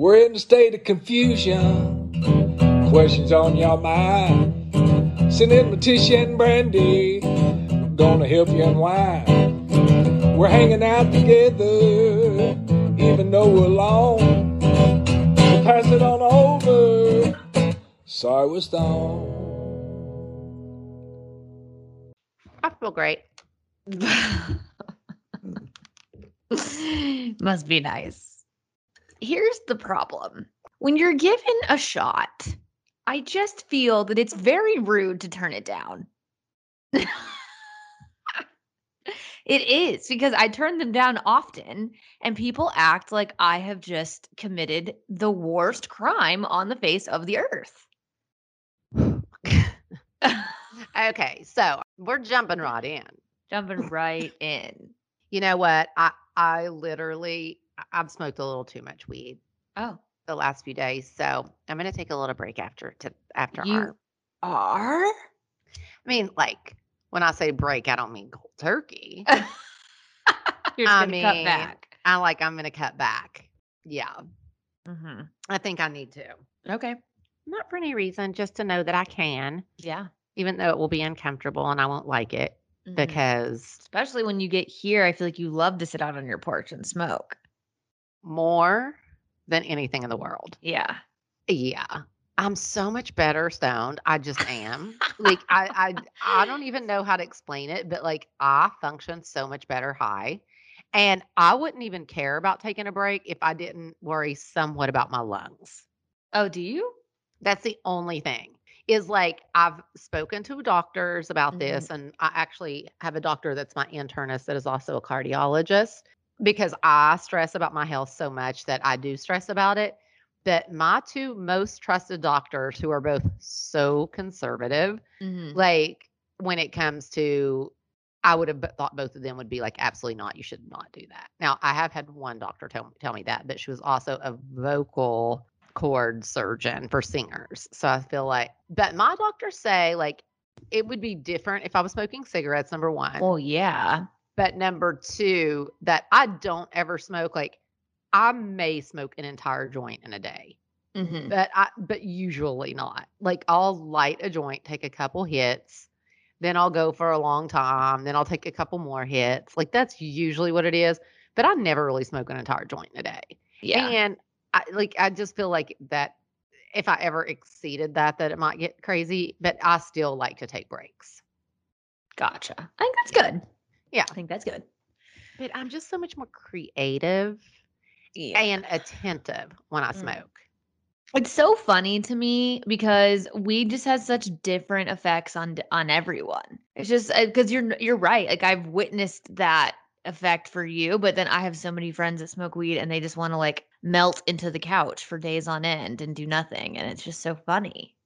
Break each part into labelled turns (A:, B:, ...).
A: We're in a state of confusion. Questions on your mind. Send in Leticia and Brandi. Gonna help you unwind. We're hanging out together, even though we're alone. So pass it on over. Sorry we're stoned.
B: I feel great.
C: Must be nice. Here's the problem. When you're given a shot, I just feel that it's very rude to turn it down. it is because I turn them down often and people act like I have just committed the worst crime on the face of the earth.
B: Okay, so we're jumping right in.
C: Jumping right in.
B: You know what? I I literally I've smoked a little too much weed
C: Oh,
B: the last few days, so I'm gonna take a little break after to after
C: you
B: our.
C: are?
B: I mean, like when I say break, I don't mean cold turkey.
C: You're
B: I
C: just gonna cut
B: mean,
C: back.
B: I like I'm gonna cut back. Yeah,
C: hmm
B: I think I need to.
C: Okay.
B: Not for any reason, just to know that I can,
C: Yeah.
B: even though it will be uncomfortable and I won't like it
C: Mhm.
B: because
C: Especially when you get here, I feel like you love to sit out on your porch and smoke.
B: More than anything in the world.
C: Yeah.
B: Yeah. I'm so much better stoned. I just am. like I I I don't even know how to explain it, but like I function so much better high. And I wouldn't even care about taking a break if I didn't worry somewhat about my lungs.
C: Oh, do you?
B: That's the only thing. Is like I've spoken to doctors about
C: Mhm.
B: this, and I actually have a doctor that's my internist that is also a cardiologist because I stress about my health so much that I do stress about it. But my two most trusted doctors, who are both so conservative,
C: Mm-hmm.
B: like when it comes to, I would have thought both of them would be like, absolutely not. You should not do that. Now, I have had one doctor tell, tell me that, but she was also a vocal cord surgeon for singers. So I feel like, but my doctors say like it would be different if I was smoking cigarettes, number one.
C: Well, yeah.
B: But number two, that I don't ever smoke. Like I may smoke an entire joint in a day,
C: Mm-hmm.
B: but I but usually not. Like I'll light a joint, take a couple hits, then I'll go for a long time, then I'll take a couple more hits. Like that's usually what it is. But I never really smoke an entire joint in a day.
C: Yeah.
B: And I like I just feel like that if I ever exceeded that, that it might get crazy. But I still like to take breaks.
C: Gotcha. I think that's good.
B: Yeah.
C: I think that's good.
B: But I'm just so much more creative
C: Yeah.
B: and attentive when I
C: Mm.
B: smoke.
C: It's so funny to me because we just has such different effects on on everyone. It's just because you're you're right. Like I've witnessed that effect for you, but then I have so many friends that smoke weed and they just want to like melt into the couch for days on end and do nothing, and it's just so funny.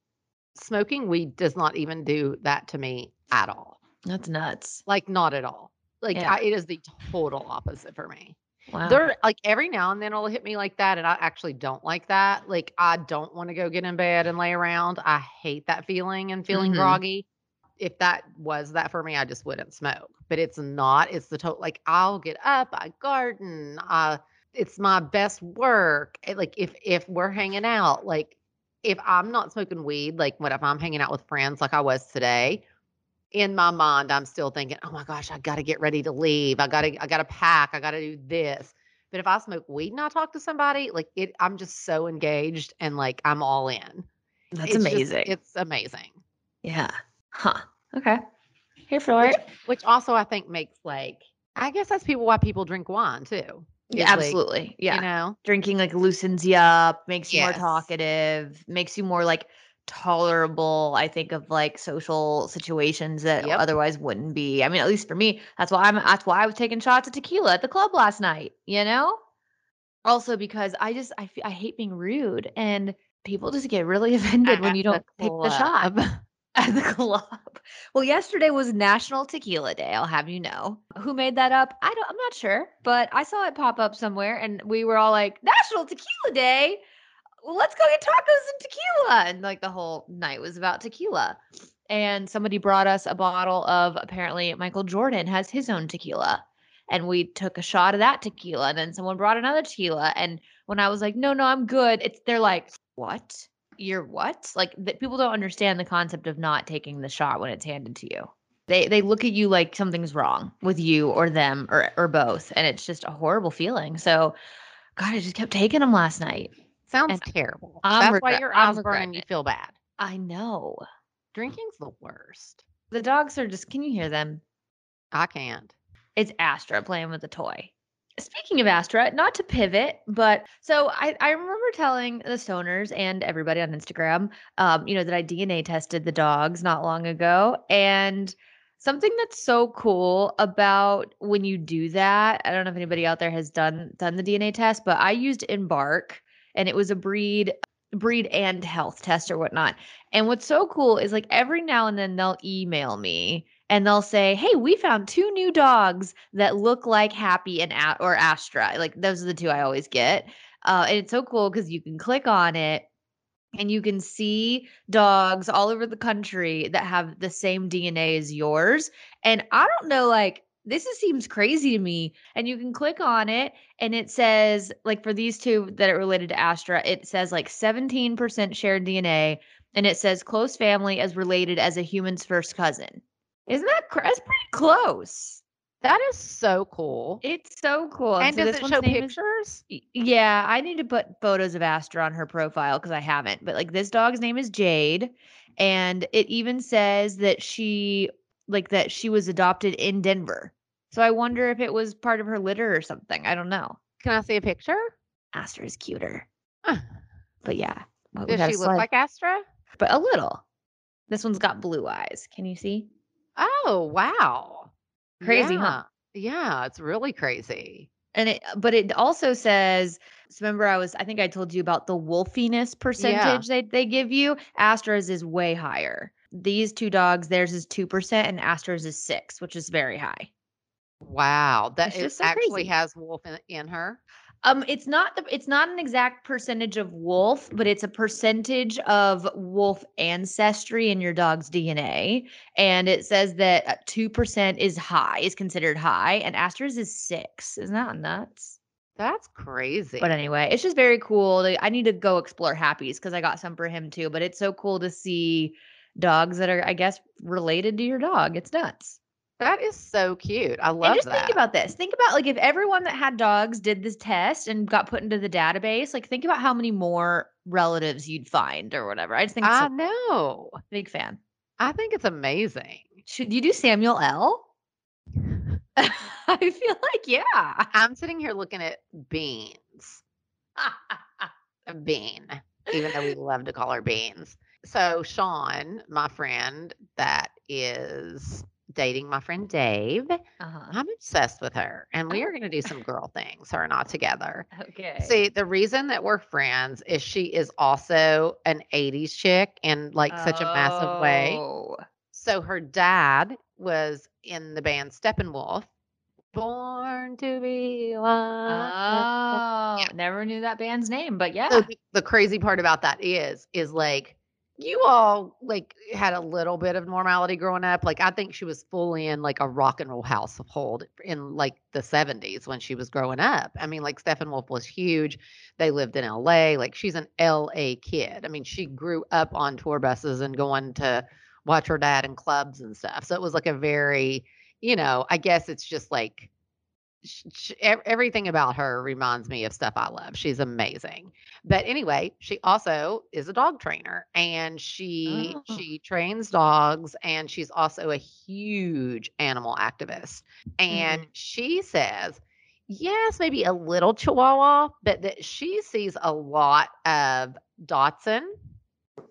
B: Smoking weed does not even do that to me at all.
C: That's nuts.
B: Like not at all. Like
C: Yeah.
B: I, it is the total opposite for me.
C: Wow.
B: There, like every now and then it'll hit me like that, and I actually don't like that. Like I don't want to go get in bed and lay around. I hate that feeling and feeling
C: Mhm.
B: groggy. If that was that for me, I just wouldn't smoke. But it's not. It's the total. Like I'll get up, I garden. Uh, it's my best work. It- like if if we're hanging out, like if I'm not smoking weed, like what if I'm hanging out with friends like I was today, in my mind, I'm still thinking, oh my gosh, I got to get ready to leave. I got to, I got to pack. I got to do this. But if I smoke weed and I talk to somebody, like it, I'm just so engaged and like I'm all in.
C: That's
B: It's just-
C: amazing.
B: it's amazing.
C: yeah. Huh. Okay. Here for
B: Which,
C: it.
B: which also I think makes like, I guess that's people why people drink wine too.
C: Yeah,
B: is, like,
C: absolutely. Yeah.
B: You know,
C: drinking like loosens you up, makes you more talkative, makes you more like tolerable i think of like social situations that
B: Yep.
C: otherwise wouldn't be i mean at least for me that's why i'm that's why i was taking shots of tequila at the club last night you know? Also because i just i, I hate being rude and people just get really offended when you don't take the shot. At the club. Well yesterday was national tequila day i'll have you know. Who made that up? I don't i'm not sure but i saw it pop up somewhere and we were all like national tequila day well, let's go get tacos and tequila. And like the whole night was about tequila. And somebody brought us a bottle of apparently Michael Jordan has his own tequila. And we took a shot of that tequila. And then someone brought another tequila. And when I was like, no, no, I'm good, it's they're like, what? You're what? Like that people don't understand the concept of not taking the shot when it's handed to you. They they look at you like something's wrong with you or them or or both. And it's just a horrible feeling. So God, I just kept taking them last night.
B: Sounds
C: And
B: terrible.
C: I'm
B: That's
C: regret-
B: why your
C: I'm
B: eyes burn and you feel bad.
C: I know.
B: Drinking's the worst.
C: The dogs are just, can you hear them?
B: I can't.
C: It's Astra playing with a toy. Speaking of Astra, not to pivot, but so I, I remember telling the stoners and everybody on Instagram, um, you know, that I DNA tested the dogs not long ago. And something that's so cool about when you do that, I don't know if anybody out there has done done the DNA test, but I used Embark and it was a breed breed and health test or whatnot. And what's so cool is like every now and then they'll email me and they'll say, "Hey, we found two new dogs that look like Happy and A- or Astra." Like those are the two I always get. Uh, and it's so cool because you can click on it and you can see dogs all over the country that have the same DNA as yours. And I don't know, like this is, seems crazy to me. And you can click on it and it says, like for these two that are related to Astra, it says like 17% shared DNA and it says close family as related as a human's first cousin. Isn't that cra- that's pretty close?
B: That is so cool.
C: It's so cool.
B: and
C: so
B: does
C: this
B: it show
C: name is-
B: pictures?
C: Yeah, I need to put photos of Astra on her profile because I haven't. But like this dog's name is Jade, and it even says that she like that she was adopted in Denver. So I wonder if it was part of her litter or something. I don't know.
B: Can I see a picture?
C: Astra is cuter,
B: Huh.
C: but yeah, well,
B: Does she look
C: slide-
B: like Astra?
C: But a little. This one's got blue eyes. Can you see?
B: Oh, wow.
C: Crazy, huh?
B: Yeah. Yeah, it's really crazy.
C: And it, but it also says. So remember, I was. I think I told you about the wolfiness percentage they they give you. Astra's is way higher. These two dogs, theirs is two percent, and Astra's is six, which is very high.
B: Wow. That
C: just so
B: actually
C: crazy.
B: has wolf in, in her.
C: Um, it's not the. It's not an exact percentage of wolf, but it's a percentage of wolf ancestry in your dog's DNA, and it says that two percent is high, is considered high, and Astra's is six. Isn't that nuts?
B: That's crazy.
C: But anyway, it's just very cool. I need to go explore Happy's because I got some for him too. But it's so cool to see dogs that are, I guess, related to your dog. It's nuts.
B: that is so cute. I
C: and
B: love
C: just
B: that.
C: think about this. Think about like if everyone that had dogs did this test and got put into the database. Like think about how many more relatives you'd find or whatever. I just think it's
B: I
C: a
B: know.
C: big fan.
B: I think it's amazing.
C: Should you do Samuel L? I feel like yeah.
B: I'm sitting here looking at beans. A bean, even though we love to call her beans. So Sean, my friend that is dating my friend Dave,
C: uh-huh.
B: I'm obsessed with her. And we
C: Oh.
B: are going to do some girl things, her and I together.
C: Okay.
B: See, the reason that we're friends is she is also an 80s chick in like such a massive way.
C: Oh.
B: So her dad was in the band Steppenwolf, Born to be Wild.
C: Oh, never knew that band's name, but yeah.
B: So the, the crazy part about that is, is like you all like had a little bit of normality growing up. Like I think she was fully in like a rock and roll household in like the 70s when she was growing up. I mean, like Steppenwolf was huge. They lived in LA. Like she's an LA kid. I mean, she grew up on tour buses and going to watch her dad in clubs and stuff. So it was like a very, you know, I guess it's just like sh- sh- everything about her reminds me of stuff I love. She's amazing. But anyway, she also is a dog trainer and she
C: Oh.
B: she trains dogs and she's also a huge animal activist. And
C: Mhm.
B: she says, yes, maybe a little chihuahua, but that she sees a lot of dachshund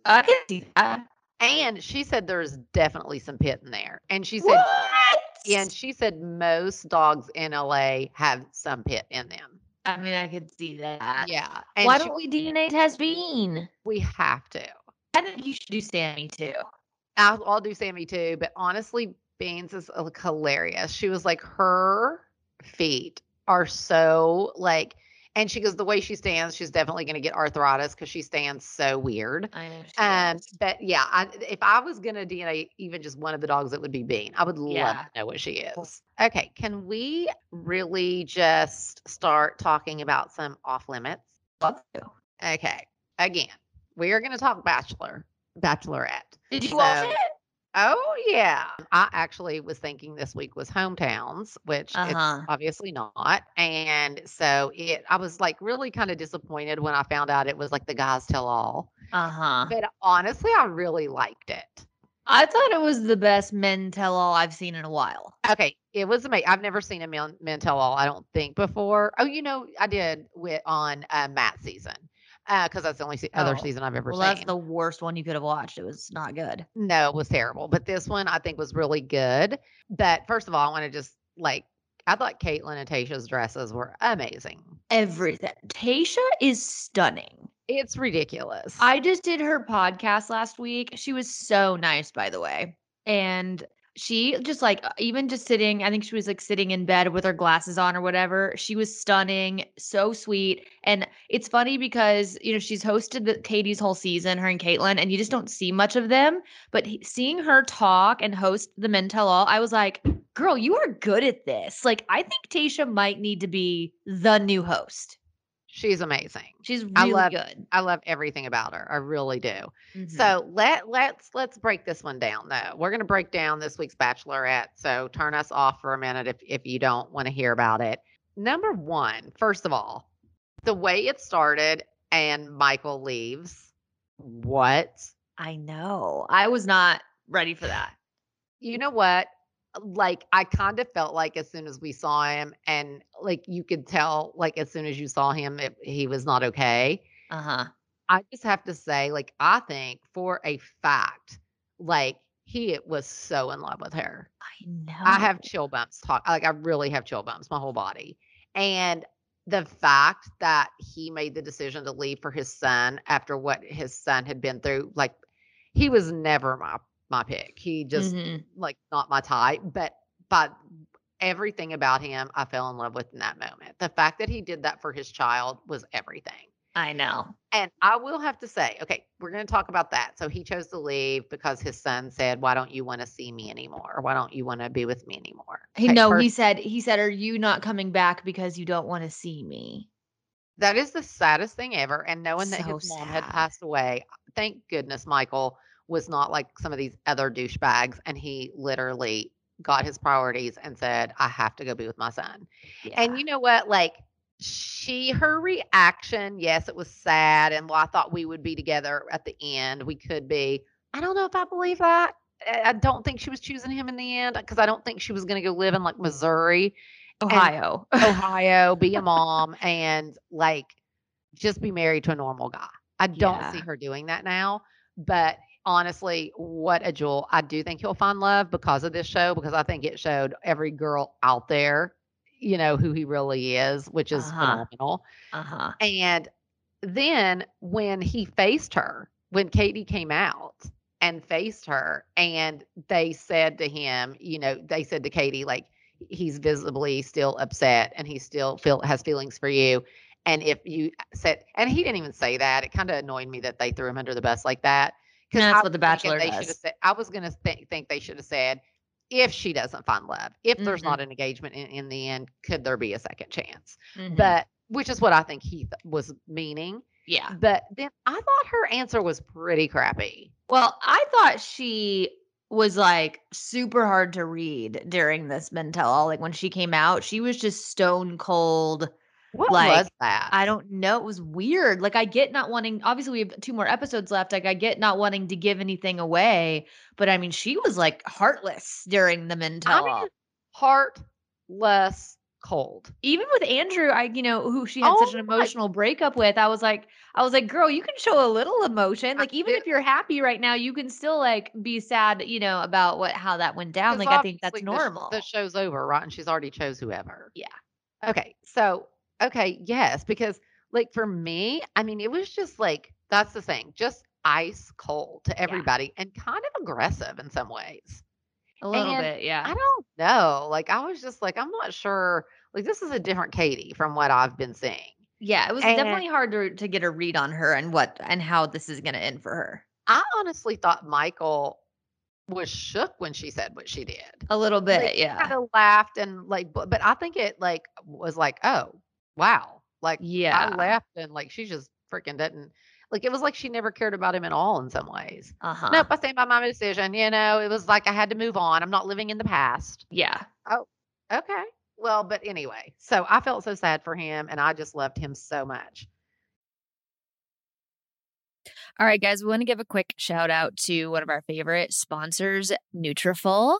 C: I can see that.
B: And she said there's definitely some pit in there. And she said
C: What?
B: And she said most dogs in LA have some pit in them.
C: I mean, I could see that.
B: Yeah. And
C: Why
B: she-
C: don't we DNA test Bean?
B: we have to?
C: I think you should do Sammy too.
B: I'll, I'll do Sammy too, but honestly, Beans is uh, like, hilarious. She was like, her feet are so like, and she goes, the way she stands, she's definitely going to get arthritis because she stands so weird.
C: I know.
B: Um, but yeah, I, if I was going to DNA even just one of the dogs, it would be Bean. I would love to know what she is. Okay. Can we really just start talking about some off limits?
C: Love to.
B: Okay. Again, we are going to talk Bachelor, Bachelorette.
C: Did you watch it?
B: Oh yeah. I actually was thinking this week was hometowns, which
C: Uh
B: it's obviously not. And so it I was like really kind of disappointed when I found out it was like the guys tell all.
C: Uh huh.
B: But honestly, I really liked it.
C: I thought it was the best men tell all I've seen in a while.
B: Okay, it was amazing. I've never seen a men, men tell all, I don't think before. Oh, you know, I did with on uh, Matt's season. Uh, because that's the only se- other
C: Oh,
B: season I've ever
C: Well,
B: seen.
C: that's the worst one you could have watched. It was not good.
B: No, it was terrible. But this one I think was really good. But first of all, I want to just like I thought Kaitlyn and Tayshia's dresses were amazing.
C: Everything. Tayshia is stunning.
B: It's ridiculous.
C: I just did her podcast last week. She was so nice, by the way. And she just like, uh, even just sitting, I think she was like sitting in bed with her glasses on or whatever. She was stunning, so sweet. And it's funny because, you know, she's hosted the Katie's whole season, her and Kaitlyn, and you just don't see much of them. But he- seeing her talk and host the Men Tell All, I was like, girl, you are good at this. Like, I think Tayshia might need to be the new host.
B: She's amazing.
C: She's
B: I
C: really
B: love-
C: good.
B: I love everything about her. I really do.
C: Mhm.
B: So let let's let's break this one down though. We're gonna break down this week's Bachelorette. So turn us off for a minute if if you don't want to hear about it. Number one, first of all, the way it started and Michael leaves. What?
C: I know. I was not ready for that.
B: You know what? Like I kind of felt like as soon as we saw him, and like you could tell, like as soon as you saw him, it, he was not okay.
C: Uh huh.
B: I just have to say, like, I think for a fact, like, he was so in love with her.
C: I know.
B: I have chill bumps. Talk like I really have chill bumps, my whole body. And the fact that he made the decision to leave for his son after what his son had been through, like, he was never my my pick. He just
C: Mhm.
B: like not my type. But but everything about him, I fell in love with in that moment. The fact that he did that for his child was everything.
C: I know.
B: And I will have to say, okay, we're going to talk about that. So he chose to leave because his son said, "Why don't you want to see me anymore? Why don't you want to be with me anymore?"
C: He
B: Okay,
C: no, he said he said, Are you not coming back because you don't want to see me?
B: that is the saddest thing ever. And knowing that
C: So
B: his mom had passed away, thank goodness Michael was not like some of these other douchebags, and he literally got his priorities and said, "I have to go be with my son." And you know what? Like she, her reaction, yes, it was sad. And well, I thought we would be together at the end. We could be. I don't know if I believe that. I I don't think she was choosing him in the end because I don't think she was going to go live in like Missouri,
C: Ohio.
B: Ohio, be a mom, and like just be married to a normal guy. I don't see her doing that now. But honestly, what a jewel. I do think he'll find love because of this show, because I think it showed every girl out there, you know, who he really is, which is
C: Uh-huh.
B: phenomenal.
C: uh-huh.
B: And then when he faced her, when Katie came out and faced her, and they said to him, you know, they said to Katie, like, he's visibly still upset and he still feel has feelings for you. And if you said, and he didn't even say that, it kind of annoyed me that they threw him under the bus like that.
C: That's what The Bachelor does.
B: said. I was gonna th- think they should have said, if she doesn't find love, if there's
C: Mhm.
B: not an engagement in, in the end, could there be a second chance?
C: Mhm.
B: But which is what I think he th- was meaning.
C: yeah.
B: But then I thought her answer was pretty crappy.
C: Well, I thought she was like super hard to read during this mental. Like when she came out, she was just stone cold.
B: What
C: Like,
B: was that?
C: I don't know. It was weird. Like I get not wanting obviously we have two more episodes left. Like I get not wanting to give anything away, but I mean she was like heartless during the mental.
B: I mean, heartless,
D: cold.
E: Even with Andrew, I you know who she had
D: Oh
E: such an
D: my-
E: emotional breakup with, I was like, I was like, girl, you can show a little emotion.
D: I
E: Like even
D: do.
E: if you're happy right now, you can still like be sad, you know, about what how that went down. Like I think that's
D: obviously the
E: normal.
D: The, show's over, right? And she's already chose whoever.
E: Yeah.
D: Okay. So, okay, yes, because like for me, I mean, it was just like that's the thing, just ice cold to everybody and kind of aggressive in some ways.
E: a little
D: and
E: bit, yeah.
D: I don't know. Like I was just like, I'm not sure. Like this is a different Katie from what I've been seeing.
E: Yeah, it was
D: And-
E: definitely hard to to get a read on her and what and how this is gonna end for her.
D: I honestly thought Michael was shook when she said what she did.
E: A little bit,
D: like,
E: yeah.
D: Kind of laughed and like, but, but I think it like was like, oh wow, like
E: Yeah.
D: I laughed and like she just freaking didn't. Like it was like she never cared about him at all in some ways.
E: Uh-huh.
D: Nope, I stand by my decision. You know, it was like I had to move on. I'm not living in the past.
E: Yeah.
D: Oh, okay. Well, but anyway, so I felt so sad for him and I just loved him so much.
C: All right, guys, we want to give a quick shout out to one of our favorite sponsors, Nutrafol.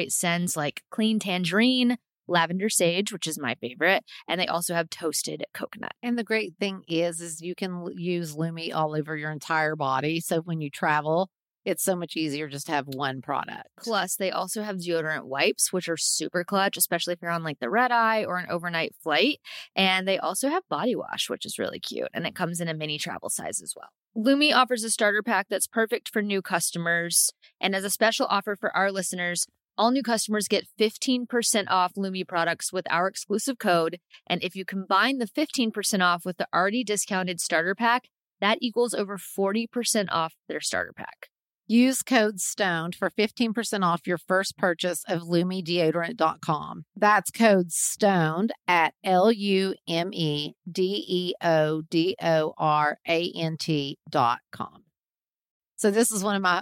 C: scents like clean tangerine, lavender sage, which is my favorite, and they also have toasted coconut.
B: And the great thing is, is you can use Lume all over your entire body. So when you travel, it's so much easier just to have one product.
C: Plus, they also have deodorant wipes, which are super clutch, especially if you're on like the red eye or an overnight flight. And they also have body wash, which is really cute. And it comes in a mini travel size as well. Lume offers a starter pack that's perfect for new customers. And as a special offer for our listeners, all new customers get 15% off Lume products with our exclusive code. And if you combine the 15% off with the already discounted starter pack, that equals over 40% off their starter pack.
B: Use code STONED for 15% off your first purchase of LumeDeodorant.com. That's code STONED at L U M E D E O D O R A N T.com. So, this is one of my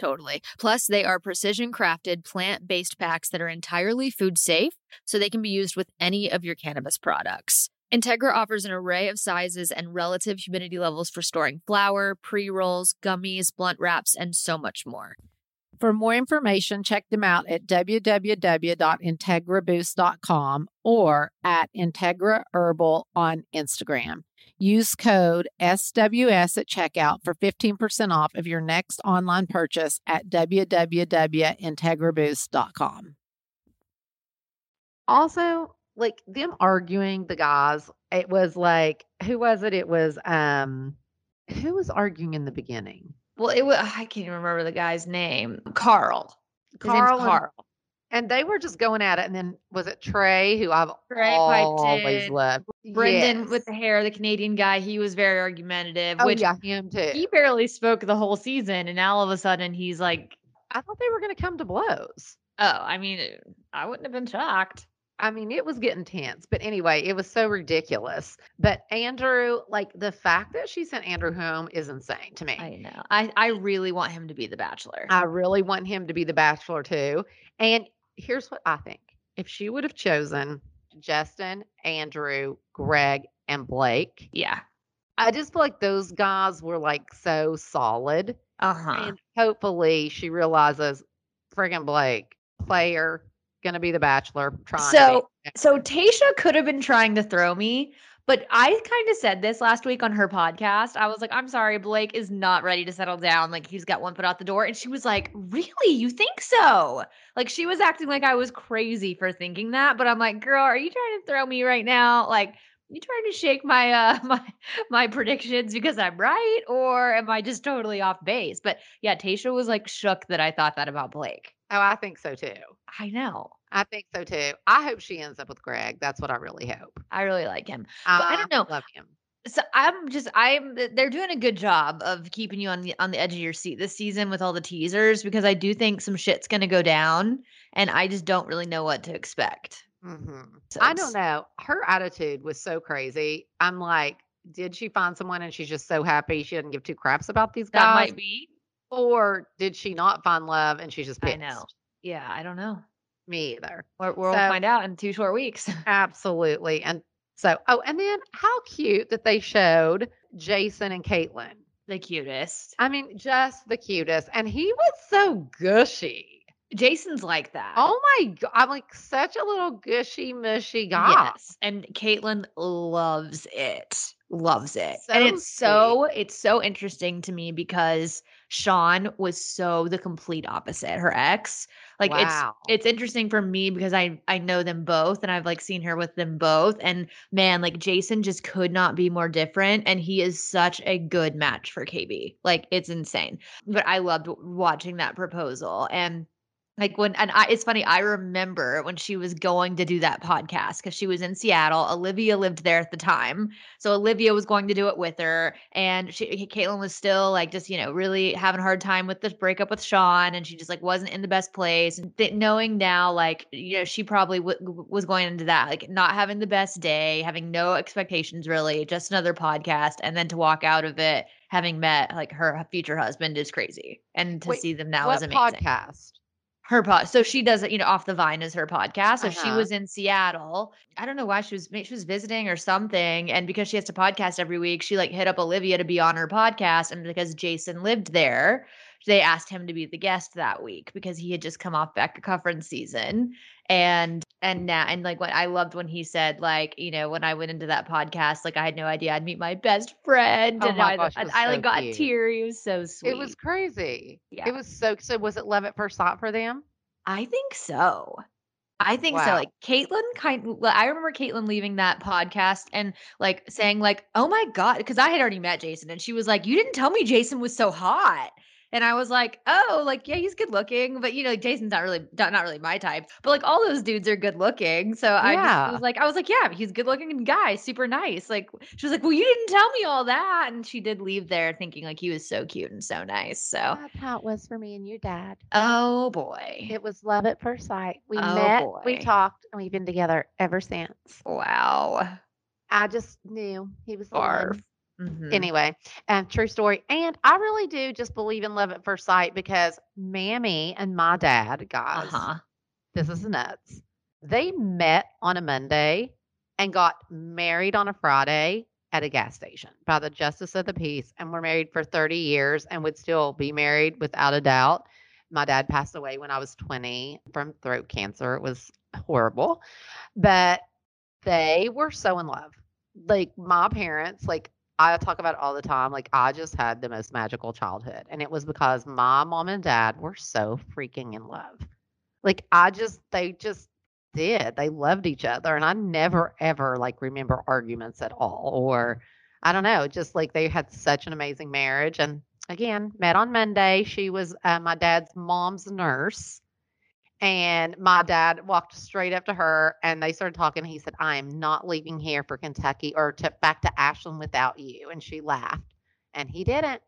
F: Totally. Plus, they are precision crafted plant based packs that are entirely food safe, so they can be used with any of your cannabis products. Integra offers an array of sizes and relative humidity levels for storing flour, pre rolls, gummies, blunt wraps, and so much more.
G: For more information, check them out at www.integraboost.com or at Integra Herbal on Instagram. Use code SWS at checkout for 15% off of your next online purchase at www.integraboost.com.
B: Also, like them arguing the guys, it was like who was it? It was um who was arguing in the beginning?
C: Well, it was I can't even remember the guy's name. Carl. His name's
B: Carl and-
C: Carl.
B: And they were just going at it. And then was it Trey, who I've
C: Trey
B: always
C: in.
B: loved?
C: Brendan with the hair, the Canadian guy, he was very argumentative,
B: Oh,
C: which
B: yeah, him too.
C: he barely spoke the whole season. And now all of a sudden he's like,
B: I thought they were going to come to blows.
C: oh, I mean, I wouldn't have been shocked.
B: I mean, it was getting tense. But anyway, it was so ridiculous. But Andrew, like the fact that she sent Andrew home is insane to me.
C: I know. I, I really want him to be the bachelor.
B: I really want him to be the bachelor too. And here's what I think. If she would have chosen Justin, Andrew, Greg, and Blake,
C: yeah.
B: I just feel like those guys were like so solid.
C: Uh-huh.
B: And hopefully she realizes friggin' Blake, player, gonna be the bachelor, trying
C: So-. So Tayshia could have been trying to throw me, but I kind of said this last week on her podcast. I was like, I'm sorry, Blake is not ready to settle down. Like he's got one foot out the door. And she was like, Really? You think so? Like she was acting like I was crazy for thinking that. But I'm like, girl, are you trying to throw me right now? Like, you trying to shake my uh my my predictions because I'm right? Or am I just totally off base? But yeah, Tayshia was like shook that I thought that about Blake.
B: Oh, I think so too.
C: I know.
B: I think so too. I hope she ends up with Greg. That's what I really hope.
C: I really like him.
B: I,
C: I don't know.
B: Love him.
C: So I'm just I'm they're doing a good job of keeping you on the on the edge of your seat this season with all the teasers because I do think some shit's gonna go down and I just don't really know what to expect.
B: Hmm
C: So
B: I don't know. Her attitude was so crazy. I'm like, did she find someone and she's just so happy she doesn't give two craps about these guys?
C: That might be.
B: Or did she not find love and she's just pissed?
C: I know. Yeah, I don't know.
B: Me either.
C: We're, we'll
B: So-
C: find out in two short weeks.
B: Absolutely. And so, oh, and then how cute that they showed Jason and Kaitlyn.
C: the cutest.
B: I mean, just the cutest. And he was so gushy.
C: Jason's like that.
B: Oh my God. I'm like such a little gushy, mushy guy.
C: Yes. And Kaitlyn loves it. Loves it.
B: So
C: and it's so it's so interesting to me because Shawn was so the complete opposite. Her ex. Like
B: wow.
C: it's it's interesting for me because I I know them both and I've like seen her with them both. And man, like Jason just could not be more different. And he is such a good match for KB. Like it's insane. But I loved watching that proposal. And like when and I it's funny, I remember when she was going to do that podcast because she was in Seattle. Olivia lived there at the time. So Olivia was going to do it with her. And she Kaitlyn was still like just, you know, really having a hard time with this breakup with Shawn. And she just like wasn't in the best place. And th- knowing now, like, you know, she probably w- was going into that, like not having the best day, having no expectations really, just another podcast. And then to walk out of it having met like her future husband is crazy. And to
B: Wait,
C: see them now is amazing
B: podcast?
C: Her pod so she does it you know off the vine is her podcast so she
B: Uh-huh.
C: was in seattle i don't know why she was maybe she was visiting or something and because she has to podcast every week she like hit up olivia to be on her podcast and because jason lived there they asked him to be the guest that week because he had just come off Becca Kufrin season and and now and like what I loved when he said like you know when I went into that podcast like I had no idea I'd meet my best friend
B: Oh
C: and
B: my
C: I,
B: gosh,
C: I, I,
B: so
C: like got
B: cute.
C: teary it was so sweet
B: It was crazy.
C: Yeah.
B: It was so so was it love at first sight for them?
C: I think so. I think so. Like Kaitlyn kind I remember Kaitlyn leaving that podcast and like saying like, "Oh my god," because I had already met Jason and she was like, "You didn't tell me Jason was so hot." And I was like, "Oh, like yeah, he's good looking, but you know, Jason's not really not, not really my type. But like all those dudes are good looking." So I just was like, I was like, "Yeah, he's good looking guy, super nice." Like she was like, "Well, you didn't tell me all that." And she did leave there thinking like he was so cute and so nice. So,
B: That's how it was for me and your dad.
C: oh boy.
B: It was love at first sight. We
C: Oh,
B: met, we talked, and we've been together ever since.
C: Wow.
B: I just knew he was the one.
C: Barf. Mhm.
B: Anyway, um, true story. And I really do just believe in love at first sight because Mammy and my dad, guys,
C: Uh-huh.
B: this is nuts. They met on a Monday and got married on a Friday at a gas station by the justice of the peace and were married for 30 years and would still be married without a doubt. My dad passed away when I was 20 from throat cancer. It was horrible. But they were so in love. Like my parents, like I talk about all the time. Like I just had the most magical childhood. And it was because my mom and dad were so freaking in love. Like I just they just did. They loved each other. And I never ever like remember arguments at all. Or I don't know, just like they had such an amazing marriage. And again, met on Monday. She was uh, my dad's mom's nurse. And my dad walked straight up to her and they started talking. He said, I am not leaving here for Kentucky or to, back to Ashland without you. And she laughed. And he didn't.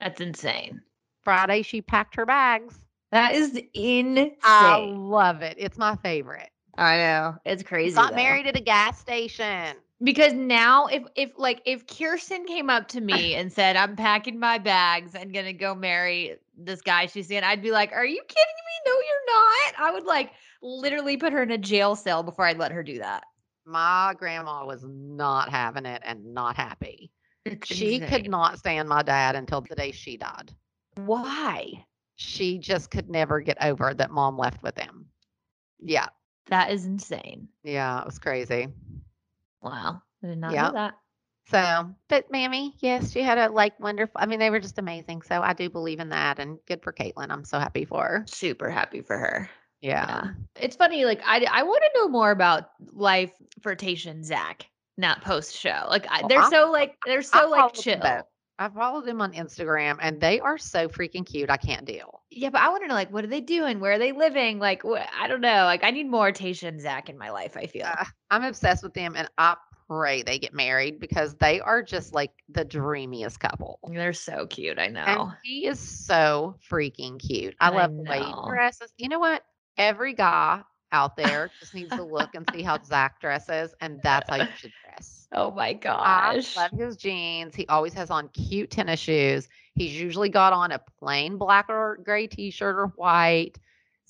C: That's insane.
B: Friday, she packed her bags.
C: That is insane.
B: I love it. It's my favorite.
C: I know. It's crazy.
B: Got
C: though.
B: married at a gas station.
C: Because now if if like if Kirsten came up to me and said, I'm packing my bags and gonna go marry this guy she's seeing, I'd be like, Are you kidding me? No, you're not. I would like literally put her in a jail cell before I'd let her do that.
B: My grandma was not having it and not happy.
C: It's
B: She could
C: insane.
B: not stand my dad until the day she died.
C: Why?
B: She just could never get over that mom left with him. Yeah.
C: That is insane.
B: Yeah. It was crazy.
C: Wow. I did not
B: Yeah.
C: know that.
B: So, but Mammy, yes, she had a like wonderful. I mean, they were just amazing. So I do believe in that, and good for Kaitlyn. I'm so happy for her.
C: Super happy for her.
B: Yeah.
C: Yeah. It's funny, like I I want to know more about life and Zac, not post show. Like I,
B: Well,
C: they're
B: I'm-
C: so like they're
B: I
C: so like
B: followed them
C: chill.
B: I follow them on Instagram, and they are so freaking cute. I can't deal.
C: Yeah, but I want to know like what are they doing? Where are they living? Like wh- I don't know. Like I need more Tayshia and Zac in my life. I feel.
B: Uh, I'm obsessed with them, and I pray they get married because they are just like the dreamiest couple.
C: They're so cute. I know.
B: And he is so freaking cute. I
C: I
B: love the way he dresses. You know what? Every guy out there just needs to look and see how Zac dresses, and that's how you should dress.
C: oh my gosh.
B: I love his jeans. He always has on cute tennis shoes. He's usually got on a plain black or gray t-shirt or white.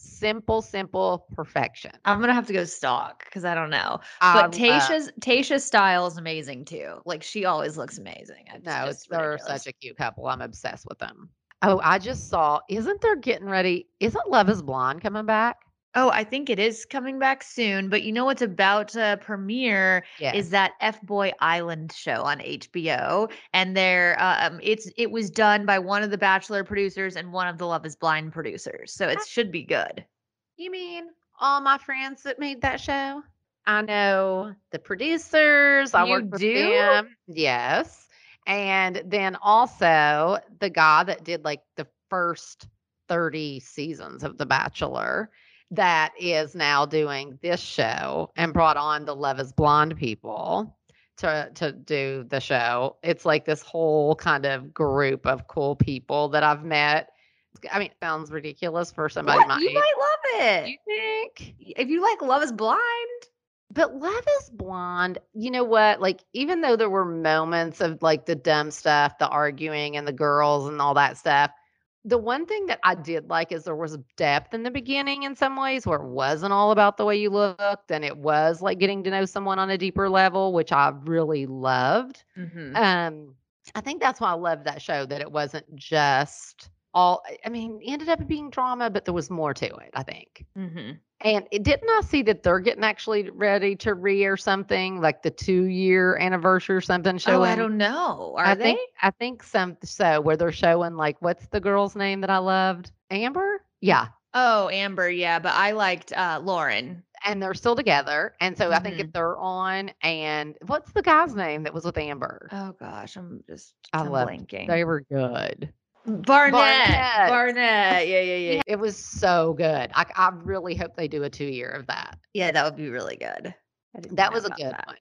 B: Simple, simple perfection.
C: I'm gonna have to go stalk because I don't know. But
B: love-
C: uh, Tayshia's Tayshia's style is amazing too. Like she always looks amazing. It's
B: no, they're such a cute couple. I'm obsessed with them. Oh, I just saw. Isn't there getting ready? Isn't Love Is Blind coming back?
C: Oh, I think it is coming back soon. But you know what's about to premiere is that F Boy Island show on HBO, and there, um, it's it was done by one of the Bachelor producers and one of the Love Is Blind producers, so it
B: Ah.
C: should be good.
B: You mean all my friends that made that show? I know the producers. I
C: You
B: worked with
C: do?
B: them. Yes. And then also the guy that did like the first 30 seasons of The Bachelor that is now doing this show and brought on the Love is Blind people to to do the show. It's like this whole kind of group of cool people that I've met. I mean, it sounds ridiculous for somebody
C: What?
B: my
C: You
B: age.
C: might love it
B: You think?
C: if you like Love Is Blind.
B: But Love is Blind, you know what? Like, even though there were moments of like the dumb stuff, the arguing and the girls and all that stuff, the one thing that I did like is there was depth in the beginning in some ways where it wasn't all about the way you looked and it was like getting to know someone on a deeper level, which I really loved.
C: Mm-hmm.
B: Um, I think that's why I loved that show, that it wasn't just all, I- mean, it ended up being drama, but there was more to it, I think.
C: Mm-hmm.
B: And it, didn't I see that they're getting actually ready to re-air something like the two-year anniversary or something
C: Oh. I don't know. Are
B: I
C: they?
B: think I think some so where they're showing like what's the girl's name that I loved? Amber? Yeah.
C: Oh, Amber, yeah, but I liked uh Lauren.
B: And they're still together. And so I think
C: Mm-hmm.
B: if they're on and what's the guy's name that was with Amber?
C: Oh gosh, I'm just
B: I
C: I'm blanking.
B: They were good.
C: Barnett.
B: Barnett.
C: Barnett. Yeah, yeah, yeah.
B: It was so good. I, I really hope they do a two-year of that.
C: Yeah, that would be really good.
B: That was a good
C: that.
B: one.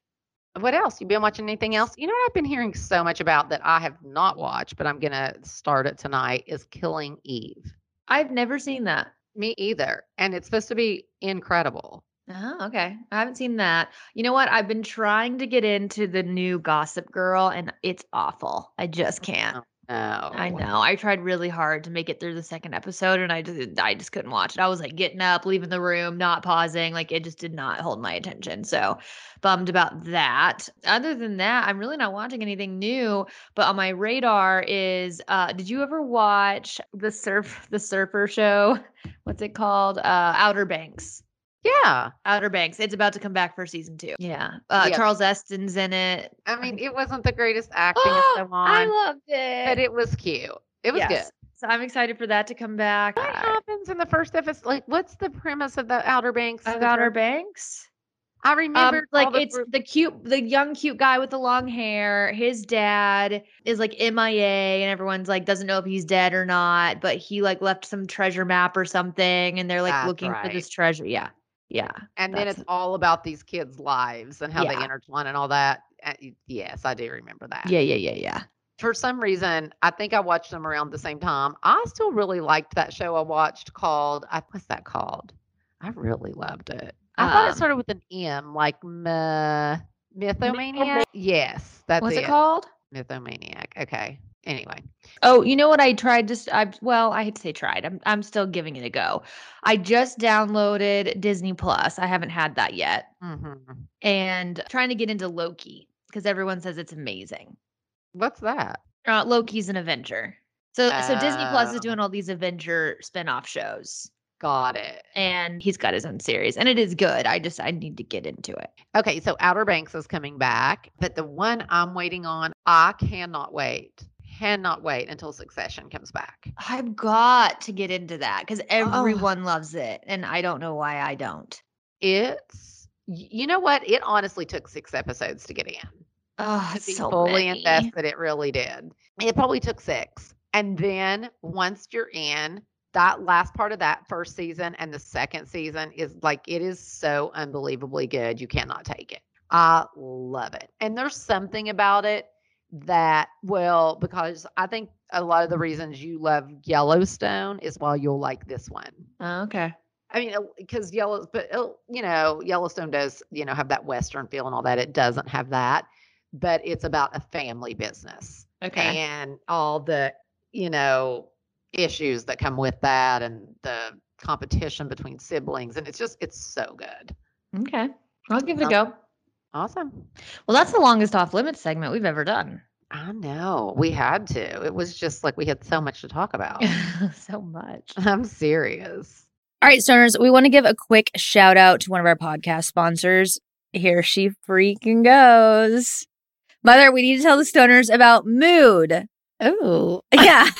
B: What else? You been watching anything else? You know what I've been hearing so much about that I have not watched, but I'm gonna start it tonight is Killing Eve.
C: I've never seen that.
B: Me either. And it's supposed to be incredible.
C: Oh, okay. I haven't seen that. You know what? I've been trying to get into the new Gossip Girl and it's awful. I just can't. Oh.
B: No.
C: I know. I tried really hard to make it through the second episode and I just I just couldn't watch it. I was like getting up, leaving the room, not pausing. Like it just did not hold my attention. So bummed about that. Other than that, I'm really not watching anything new. But on my radar is uh did you ever watch the surf the surfer show? What's it called? Uh Outer Banks.
B: Yeah.
C: Outer Banks. It's about to come back for season two. Yeah. Uh
B: Yeah.
C: Charles Esten's in it.
B: I mean, it wasn't the greatest acting and so
C: I loved it.
B: but it was cute. It was
C: Yes.
B: good.
C: So I'm excited for that to come back.
B: What
C: I-
B: happens in the first episode? Like, what's the premise of the Outer Banks?
C: of
B: the
C: Outer
B: first-
C: Banks.
B: I
C: Um,
B: remember
C: like it's the cute, the young cute guy with the long hair. His dad is like MIA, and everyone's like doesn't know if he's dead or not. But he like left some treasure map or something, and they're like
B: That's
C: looking for this treasure. Yeah, yeah.
B: and then it's all about these kids' lives and how they intertwine and all that. Uh, Yes, I do remember that.
C: Yeah, yeah, yeah, yeah.
B: For some reason, I think I watched them around the same time. I still really liked that show I watched called I, what's that called? I really loved it. I thought it
C: Um,
B: started with an M, like me- Mythomaniac. Yes, that's
C: What's
B: it.
C: it called?
B: Mythomaniac. Okay. Anyway,
C: Oh, you know what? I tried to. I well, I hate to say tried. I'm I'm still giving it a go. I just downloaded Disney Plus. I haven't had that yet,
B: hmm
C: and trying to get into Loki because everyone says it's amazing.
B: what's that?
C: Uh, Loki's an Avenger. So so Disney Plus is
B: Oh.
C: doing all these Avenger spin-off shows.
B: Got it.
C: And he's got his own series and it is good. I just I need to get into it.
B: Okay, so Outer Banks is coming back, but the one I'm waiting on, I cannot wait. Cannot wait until Succession comes back.
C: I've got to get into that because
B: Oh.
C: everyone loves it. And I don't know why I don't.
B: It's you know what? It honestly took six episodes to get in.
C: Oh,
B: to be
C: so
B: fully
C: many.
B: invested. It really did. It probably took six. And then once you're in, that last part of that first season and the second season is like it is so unbelievably good. You cannot take it. I love it. And there's something about it that well, because I think a lot of the reasons you love Yellowstone is why you'll like this one.
C: Oh, okay.
B: I mean, because Yellow, but uh, you know, Yellowstone does, you know, have that Western feel and all that. It doesn't have that, but it's about a family business
C: Okay.
B: and all the, you know, issues that come with that and the competition between siblings. And it's just, it's so good.
C: Okay. I'll give it a go.
B: Awesome.
C: Well, that's the longest off limits segment we've ever done.
B: I know. We had to. It was just like we had so much to talk about.
C: so much.
B: I'm serious.
F: All right, stoners, we want to give a quick shout out to one of our podcast sponsors. Here she freaking goes. Mother, we need to tell the stoners about Mood.
G: Oh,
F: Yeah.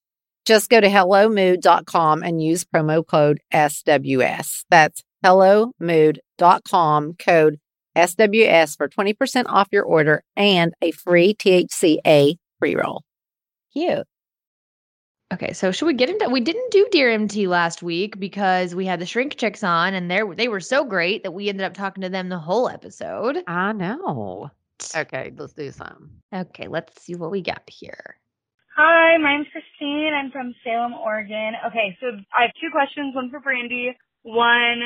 G: Just go to hellomood.com and use promo code SWS. That's hellomood.com code SWS for 20% off your order and a free THCA pre roll.
F: Cute.
C: Okay, so should we get into we didn't do Dear MT last week because we had the shrink chicks on and they they were so great that we ended up talking to them the whole episode.
B: I know. Okay, let's do some.
C: Okay, let's see what we got here.
H: Hi, my name's Christine. I'm from Salem, Oregon. Okay, so I have two questions, one for Brandi, one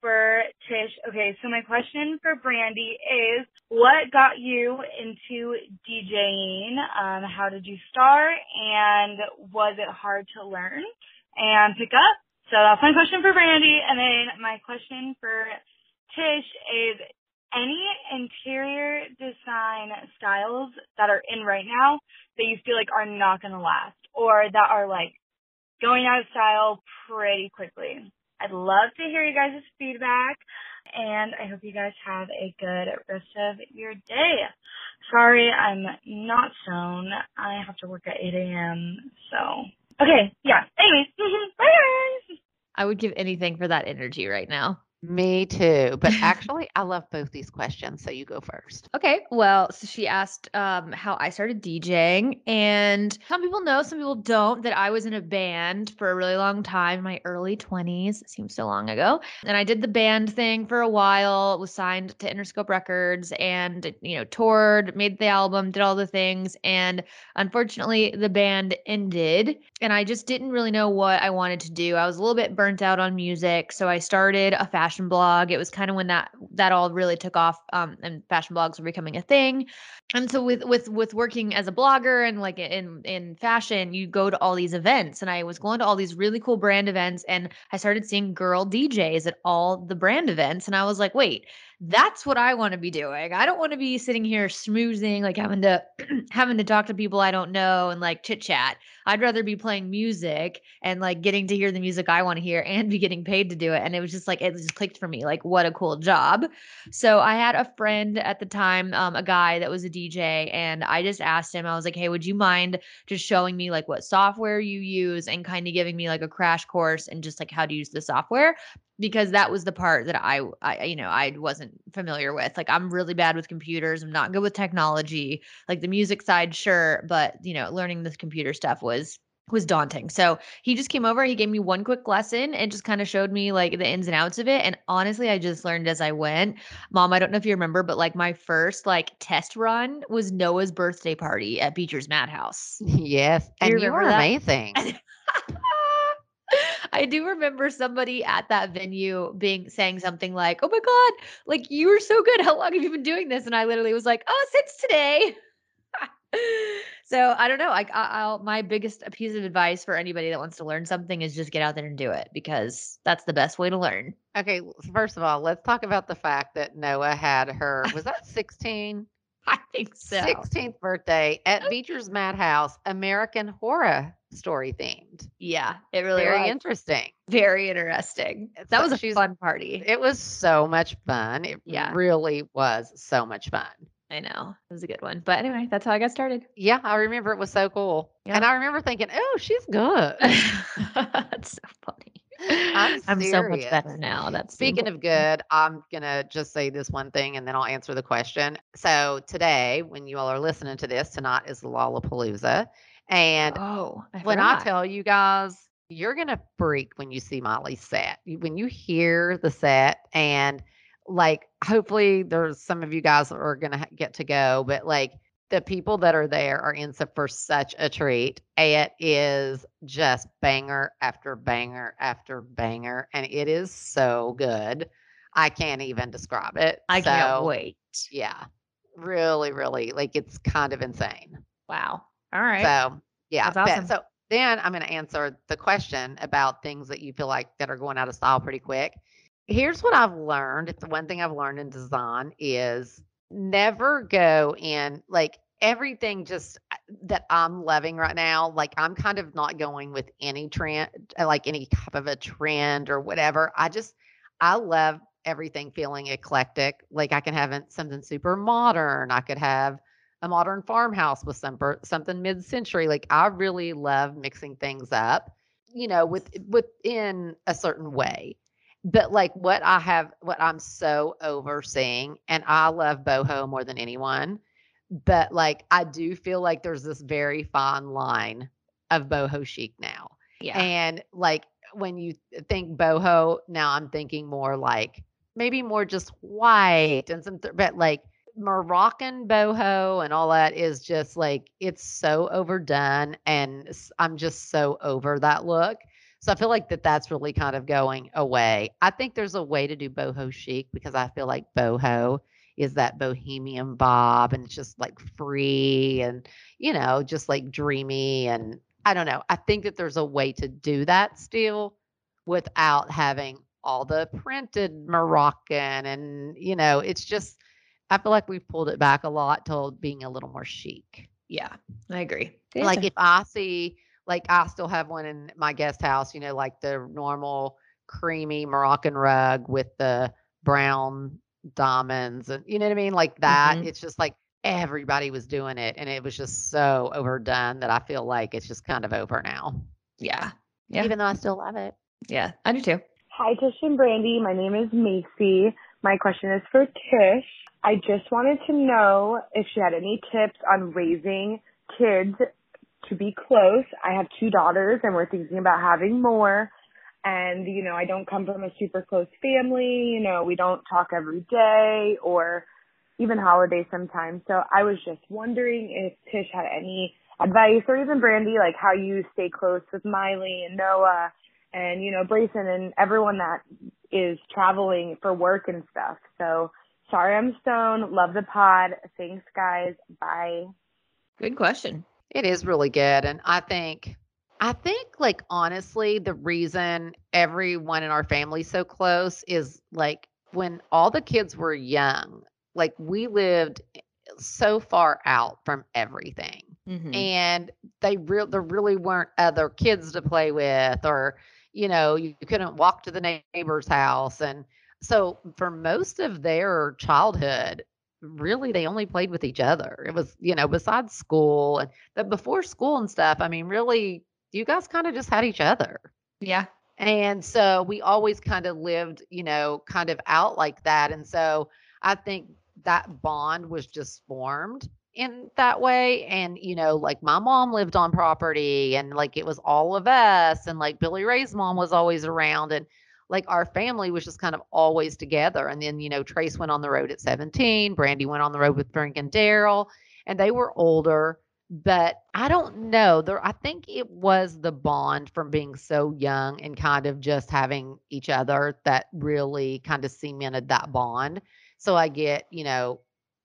H: for Tish. Okay, so my question for Brandi is what got you into DJing? Um, how did you start? And was it hard to learn and pick up? So that's my question for Brandi. And then my question for Tish is any interior design styles that are in right now that you feel like are not going to last or that are like going out of style pretty quickly? I'd love to hear you guys' feedback and I hope you guys have a good rest of your day. Sorry, I'm not stoned. I have to work at 8 a.m. So, okay, yeah. Anyways, bye guys.
C: I would give anything for that energy right now.
B: Me too. But actually, I love both these questions. So you go first.
C: Okay. Well, so she asked um, how I started DJing. And some people know, some people don't, that I was in a band for a really long time, my early 20s. Seems so long ago. And I did the band thing for a while, was signed to Interscope Records and, you know, toured, made the album, did all the things. And unfortunately, the band ended. And I just didn't really know what I wanted to do. I was a little bit burnt out on music. So I started a fashion fashion blog. It was kind of when that that all really took off um, and fashion blogs were becoming a thing. And so with with with working as a blogger and like in in fashion, you go to all these events and I was going to all these really cool brand events and I started seeing girl DJs at all the brand events and I was like, "Wait, that's what I want to be doing. I don't want to be sitting here smoozing, like having to having to talk to people I don't know and like chit chat. I'd rather be playing music and like getting to hear the music I want to hear and be getting paid to do it. And it was just like it just clicked for me. Like what a cool job. So I had a friend at the time, um, a guy that was a DJ, and I just asked him. I was like, "Hey, would you mind just showing me like what software you use and kind of giving me like a crash course and just like how to use the software?" Because that was the part that I, I you know I wasn't familiar with. Like I'm really bad with computers. I'm not good with technology. Like the music side, sure, but you know, learning this computer stuff was was daunting. So he just came over, he gave me one quick lesson and just kind of showed me like the ins and outs of it. And honestly, I just learned as I went. Mom, I don't know if you remember, but like my first like test run was Noah's birthday party at Beecher's Madhouse.
B: Yes.
C: You
B: And you were
C: that?
B: amazing.
C: I do remember somebody at that venue being saying something like, "Oh my god, like you were so good. How long have you been doing this?" And I literally was like, "Oh, since today." so I don't know. Like, I, I'll my biggest piece of advice for anybody that wants to learn something is just get out there and do it because that's the best way to learn.
B: Okay, first of all, let's talk about the fact that Noah had her, was that 16?
C: I think so.
B: 16th birthday at Beecher's Madhouse, American Horror Story themed.
C: Yeah, it really
B: Very
C: was.
B: interesting.
C: very interesting.
B: It's
C: That was a fun party.
B: It was so much fun. It
C: Yeah.
B: really was so much fun.
C: I know it was a good one. But anyway, that's how I got started.
B: Yeah, I remember it was so cool.
C: Yeah.
B: And I remember thinking, oh, she's good.
C: that's so funny.
B: I'm
C: so much better now. That's
B: Speaking of good, I'm going to just say this one thing and then I'll answer the question. So, today, when you all are listening to this, tonight is Lollapalooza. And.
C: Oh, I
B: when I tell you guys, you're going to freak when you see Molly's set. When you hear the set, and like, hopefully, there's some of you guys that are going to get to go, but like, the people that are there are in for such a treat. It is just banger after banger after banger, and it is so good. I can't even describe it.
C: I can't wait.
B: Yeah, really, really, like it's kind of insane.
C: Wow. All right.
B: So yeah.
C: That's
B: but-
C: awesome.
B: So then I'm going to answer the question about things that you feel like that are going out of style pretty quick. Here's what I've learned. It's the one thing I've learned in design is never go in like everything just uh, that I'm loving right now. Like I'm kind of not going with any trend, uh, like any type of a trend or whatever. I just I love everything feeling eclectic. Like I can have something super modern. I could have a modern farmhouse with some something mid-century. Like I really love mixing things up, you know, with within a certain way. But like what I have, what I'm so overseeing, and I love boho more than anyone. But like I do feel like there's this very fine line of boho chic now.
C: yeah.
B: And like when you think boho, now I'm thinking more like maybe more just white and some, th- but like Moroccan boho and all that is just like it's so overdone and I'm just so over that look. So I feel like that that's really kind of going away. I think there's a way to do boho chic because I feel like boho is that bohemian bob and it's just like free and you know, just like dreamy and I don't know. I think that there's a way to do that still without having all the printed Moroccan and you know, it's just I feel like we've pulled it back a lot to being a little more chic.
C: Yeah, I agree. Good
B: Like if I see like I still have one in my guest house, you know, like the normal creamy Moroccan rug with the brown diamonds and you know what I mean? Like that.
C: Mhm.
B: It's just like everybody was doing it and it was just so overdone that I feel like it's just kind of over now.
C: yeah, Yeah.
B: Even though I still love it.
C: yeah, I do too.
H: Hi, Tish and Brandi. My name is Macy. My question is for Tish. I just wanted to know if she had any tips on raising kids to be close. I have two daughters and we're thinking about having more. And, you know, I don't come from a super close family. You know, we don't talk every day or even holidays sometimes. So I was just wondering if Tish had any advice or even Brandi, like how you stay close with Miley and Noah and you know Braison and everyone that is traveling for work and stuff. So sorry I'm stoned. Love the pod. Thanks guys. Bye.
C: Good question.
B: It is really good. And I think, I think, like, honestly, the reason everyone in our family so close is like when all the kids were young, like, we lived so far out from everything.
C: Mhm.
B: And they real there really weren't other kids to play with, or, you know, you, you couldn't walk to the neighbor's house. And so for most of their childhood, really they only played with each other. It was, you know, besides school and but before school and stuff, I mean, really, you guys kind of just had each other.
C: Yeah.
B: And so we always kind of lived, you know, kind of out like that. And so I think that bond was just formed in that way. And, you know, like my mom lived on property and like it was all of us. And like Billy Ray's mom was always around. And like our family was just kind of always together. And then, you know, Trace went on the road at 17, Brandi went on the road with Frank and Derol, and they were older but I don't know. There, I think it was the bond from being so young and kind of just having each other that really kind of cemented that bond. So I get, you know,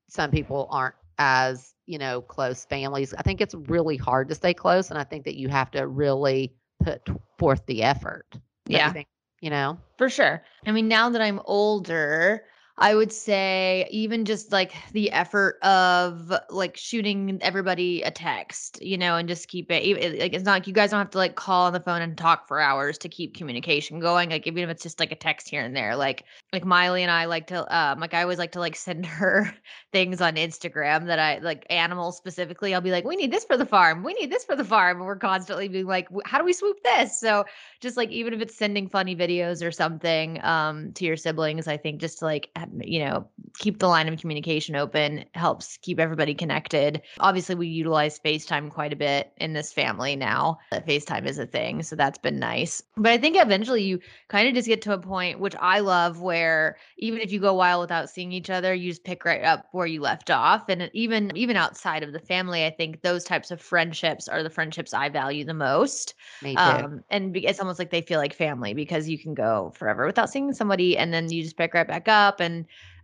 B: some people aren't as, you know, close families. I think it's really hard to stay close, and I think that you have to really put forth the effort. Don't you
C: Yeah.
B: think? You know,
C: For sure. I mean, now that I'm older, I would say even just like the effort of like shooting everybody a text, you know, and just keep it like it's not like you guys don't have to like call on the phone and talk for hours to keep communication going. Like even if it's just like a text here and there, like like Miley and I like to um like I always like to like send her things on Instagram that I like animals specifically. I'll be like, we need this for the farm. We need this for the farm. And we're constantly being like, how do we swoop this? So just like even if it's sending funny videos or something um to your siblings, I think just to like you know keep the line of communication open helps keep everybody connected. Obviously, we utilize FaceTime quite a bit in this family now. That FaceTime is a thing, so that's been nice. But I think eventually you kind of just get to a point which I love where even if you go a while without seeing each other, you just pick right up where you left off. And even even outside of the family, I think those types of friendships are the friendships I value the most.
B: me too.
C: Um, and it's almost like they feel like family because you can go forever without seeing somebody, and then you just pick right back up, and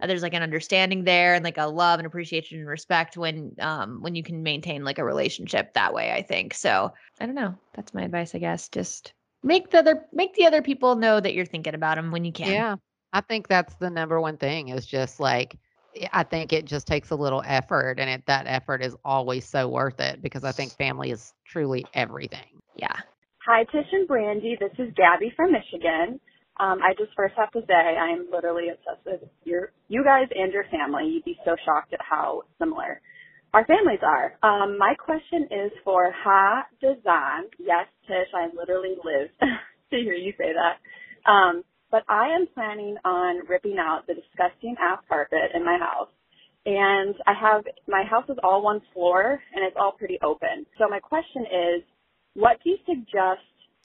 C: uh, there's like an understanding there, and like a love and appreciation and respect when um when you can maintain like a relationship that way. I think so. I don't know. That's my advice, I guess. Just make the other make the other people know that you're thinking about them when you can.
B: Yeah. I think that's the number one thing is just like I- I think it just takes a little effort and it that effort is always so worth it because I think family is truly everything.
C: Yeah.
I: Hi, Tish and Brandi. This is Gabby from Michigan. Um, I just first have to say I am literally obsessed with your you guys and your family. You'd be so shocked at how similar our families are. Um, my question is for Ha Dazan. Yes, Tish, I literally live to hear you say that. Um, but I am planning on ripping out the disgusting ass carpet in my house. And I have my house is all one floor and it's all pretty open. So my question is, what do you suggest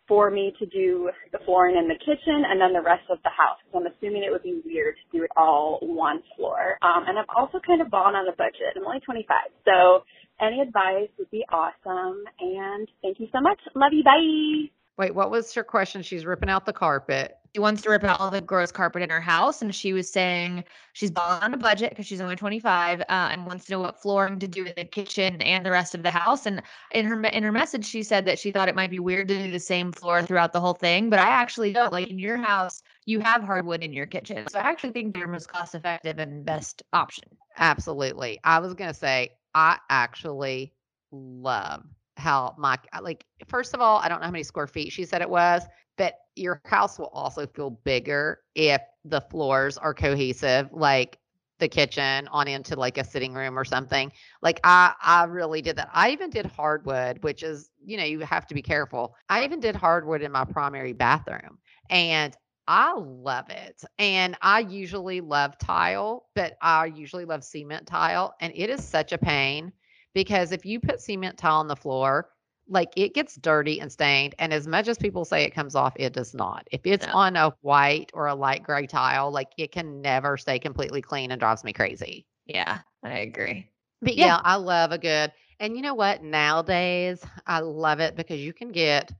I: for me to do the flooring in the kitchen and then the rest of the house. So I'm assuming it would be weird to do it all one floor. Um, and I'm also kind of balling on a budget. I'm only 25. So any advice would be awesome. And thank you so much. Love you. Bye.
B: Wait, what was her question? She's ripping out the carpet.
C: She wants to rip out all the gross carpet in her house, and she was saying she's on a budget because she's only 25 uh, and wants to know what flooring to do in the kitchen and the rest of the house. And in her in her message, she said that she thought it might be weird to do the same floor throughout the whole thing, but I actually don't. Like in your house, you have hardwood in your kitchen, so I actually think they're most cost effective and best option.
B: Absolutely. I was gonna say I actually love how my like first of all, I don't know how many square feet she said it was, but your house will also feel bigger if the floors are cohesive, like the kitchen on into like a sitting room or something. Like I I really did that. I even did hardwood, which is, you know, you have to be careful. I even did hardwood in my primary bathroom. And I love it. And I usually love tile, but I usually love cement tile. And it is such a pain because if you put cement tile on the floor, like it gets dirty and stained. And as much as people say it comes off, it does not. If it's
C: No.
B: on a white or a light gray tile, like it can never stay completely clean and drives me crazy.
C: Yeah, I agree.
B: But
C: Yeah.
B: yeah, I love a good. And you know what? Nowadays, I love it because you can get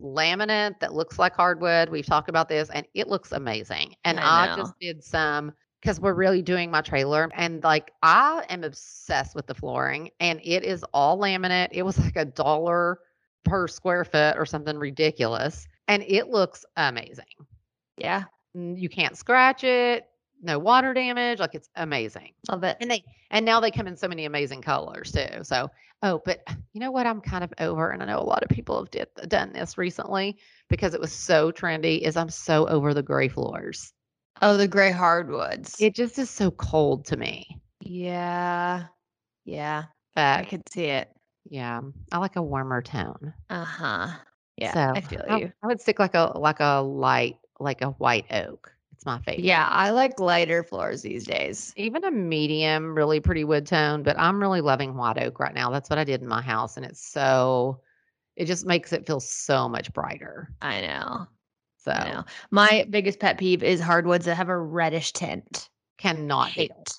B: laminate that looks like hardwood. We've talked about this and it looks amazing. And
C: I
B: I, just did some because we're really doing my trailer and like I am obsessed with the flooring and it is all laminate. It was like a dollar per square foot or something ridiculous. And it looks amazing.
C: Yeah,
B: You can't scratch it, no water damage. Like it's amazing.
C: love it.
B: And they and now they come in so many amazing colors too. So oh, but you know what I'm kind of over, and I know a lot of people have did done this recently because it was so trendy. Is I'm so over the gray floors.
C: Oh, the gray hardwoods.
B: It just is so cold to me.
C: yeah, yeah,
B: But I
C: could see it.
B: yeah, I like a warmer tone.
C: Uh huh. Yeah,
B: so
C: I feel
B: I,
C: you.
B: I would stick like a like a light like a white oak. It's my favorite.
C: Yeah, I like lighter floors these days.
B: even a medium, really pretty wood tone, but I'm really loving white oak right now. That's what I did in my house, and it's so it just makes it feel so much brighter.
C: I know.
B: So
C: I know. My biggest pet peeve is hardwoods that have a reddish tint.
B: cannot
C: Hate it.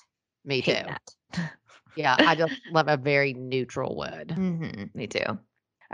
B: Me too.
C: That.
B: Yeah, I just love a very neutral wood.
C: hmm Me too. All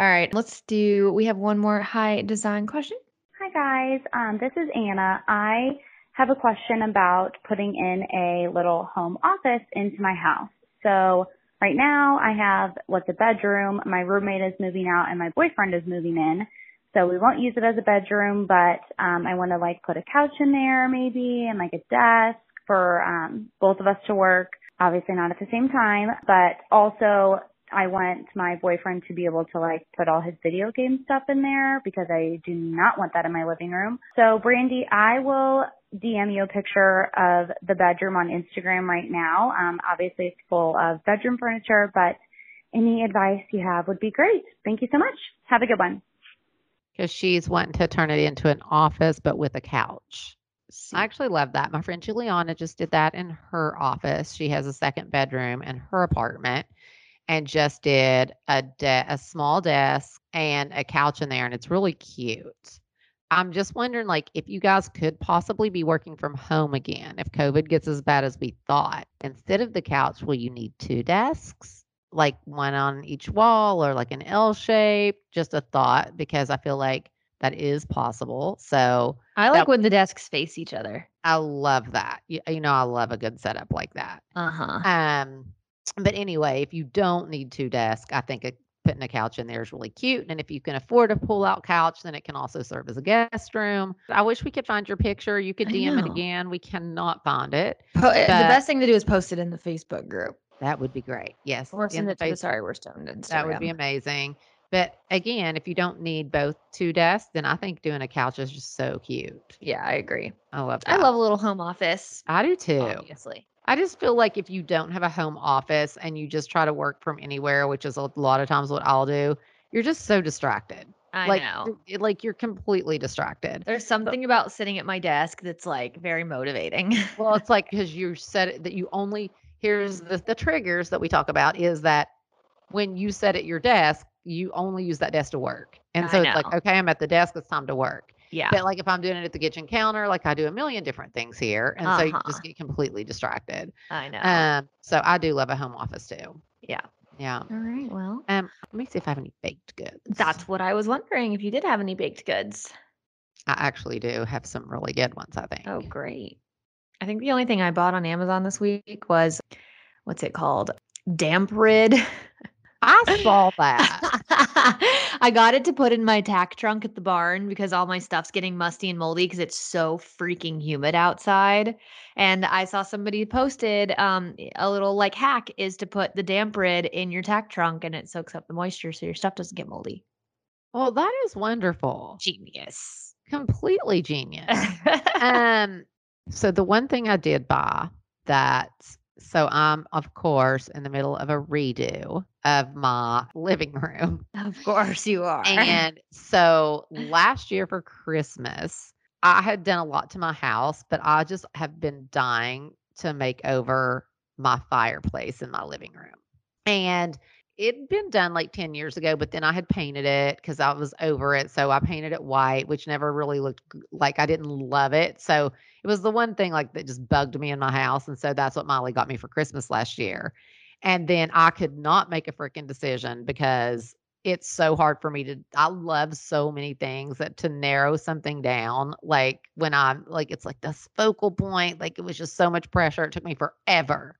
C: right, let's do. We have one more high design question.
J: Hi guys, um, this is Anna. I have a question about putting in a little home office into my house. So right now I have what's a bedroom. My roommate is moving out and my boyfriend is moving in. So we won't use it as a bedroom, but um, I want to like put a couch in there maybe and like a desk for um, both of us to work. Obviously not at the same time, but also I want my boyfriend to be able to like put all his video game stuff in there because I do not want that in my living room. So Brandi, I will DM you a picture of the bedroom on Instagram right now. Um, obviously it's full of bedroom furniture, but any advice you have would be great. Thank you so much. Have a good one.
B: Because she's wanting to turn it into an office, but with a couch. I actually love that. My friend Juliana just did that in her office. She has a second bedroom in her apartment and just did a de- a small desk and a couch in there and it's really cute. I'm just wondering like if you guys could possibly be working from home again if COVID gets as bad as we thought. Instead of the couch, will you need two desks? Like one on each wall or like an L shape? Just a thought because I feel like that is possible. So
C: I like
B: That-
C: when the desks face each other.
B: I love that. You, you know, I love a good setup like that.
C: Uh huh.
B: Um, but anyway, if you don't need two desks, I think a, putting a couch in there is really cute. And if you can afford a pull-out couch, then it can also serve as a guest room. I wish we could find your picture. You could DM it again. We cannot find it.
C: Po- uh, the best thing to do is post it in the Facebook group
B: That would be great. Yes,
C: or send it to the Sorry We're Stoned Instagram.
B: That would be amazing. But again, if you don't need both two desks, then I think doing a couch is just so cute.
C: Yeah, I agree.
B: I love that.
C: I love a little home office.
B: I do too.
C: Obviously.
B: I just feel like if you don't have a home office and you just try to work from anywhere, which is a lot of times what I'll do, you're just so distracted.
C: I
B: like,
C: know.
B: like you're completely distracted.
C: There's something about sitting at my desk that's like very motivating.
B: Well, it's like because you said that you only here's the, the triggers that we talk about is that when you sit at your desk, you only use that desk to work. And
C: I
B: so it's like, okay, I'm at the desk, it's time to work.
C: Yeah.
B: But like if I'm doing it at the kitchen counter, like I do a million different things here. And so you
C: Uh-huh.
B: just get completely distracted.
C: I know.
B: Um, so I do love a home office too.
C: yeah.
B: Yeah.
C: All right. Well,
B: Um, let me see if I have any baked goods.
C: that's what I was wondering if you did have any baked goods.
B: I actually do have some really good ones, I think.
C: Oh, great. I think the only thing I bought on Amazon this week was what's it called? Damp Rid.
B: I saw that.
C: I got it to put in my tack trunk at the barn because all my stuff's getting musty and moldy because it's so freaking humid outside. And I saw somebody posted um, a little like hack is to put the damp rid in your tack trunk and it soaks up the moisture so your stuff doesn't get moldy.
B: well, that is wonderful.
C: Genius.
B: Completely genius. um, so the one thing I did buy that so I'm of course in the middle of a redo of my living room.
C: of course you are.
B: And so last year for Christmas, I had done a lot to my house, but I just have been dying to make over my fireplace in my living room. And it'd been done like 10 years ago, but then I had painted it because I was over it. So I painted it white, which never really looked like I didn't love it. So it was the one thing like that just bugged me in my house. And so that's what Molly got me for Christmas last year. And then I could not make a freaking decision because it's so hard for me to I love so many things that to narrow something down like when I'm like it's like this focal point like it was just so much pressure it took me forever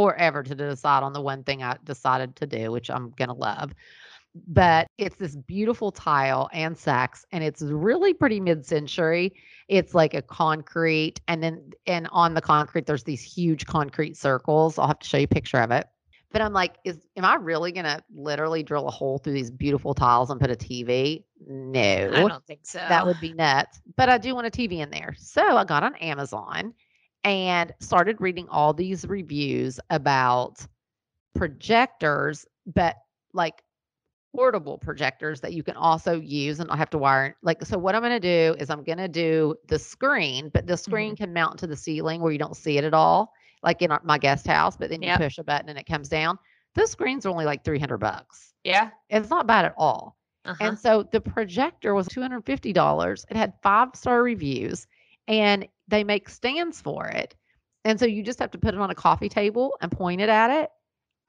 B: forever to decide on the one thing I decided to do which I'm going to love but it's this beautiful tile and sacks and it's really pretty mid-century it's like a concrete and then and on the concrete there's these huge concrete circles I'll have to show you a picture of it but I'm like, is am I really gonna literally drill a hole through these beautiful tiles and put a TV? No.
C: I don't think so.
B: That would be nuts. But I do want a TV in there. So I got on Amazon and started reading all these reviews about projectors, but like portable projectors that you can also use and not have to wire. Like, so what I'm going to do is I'm going to do the screen, but the screen can mount to the ceiling where you don't see it at all, like in our, my guest house. But then you
C: Yep.
B: push a button and it comes down. Those screens are only like 300 bucks.
C: Yeah.
B: It's not bad at all.
C: Uh-huh.
B: And so the projector was $250. It had five star reviews and they make stands for it. And so you just have to put it on a coffee table and point it at it.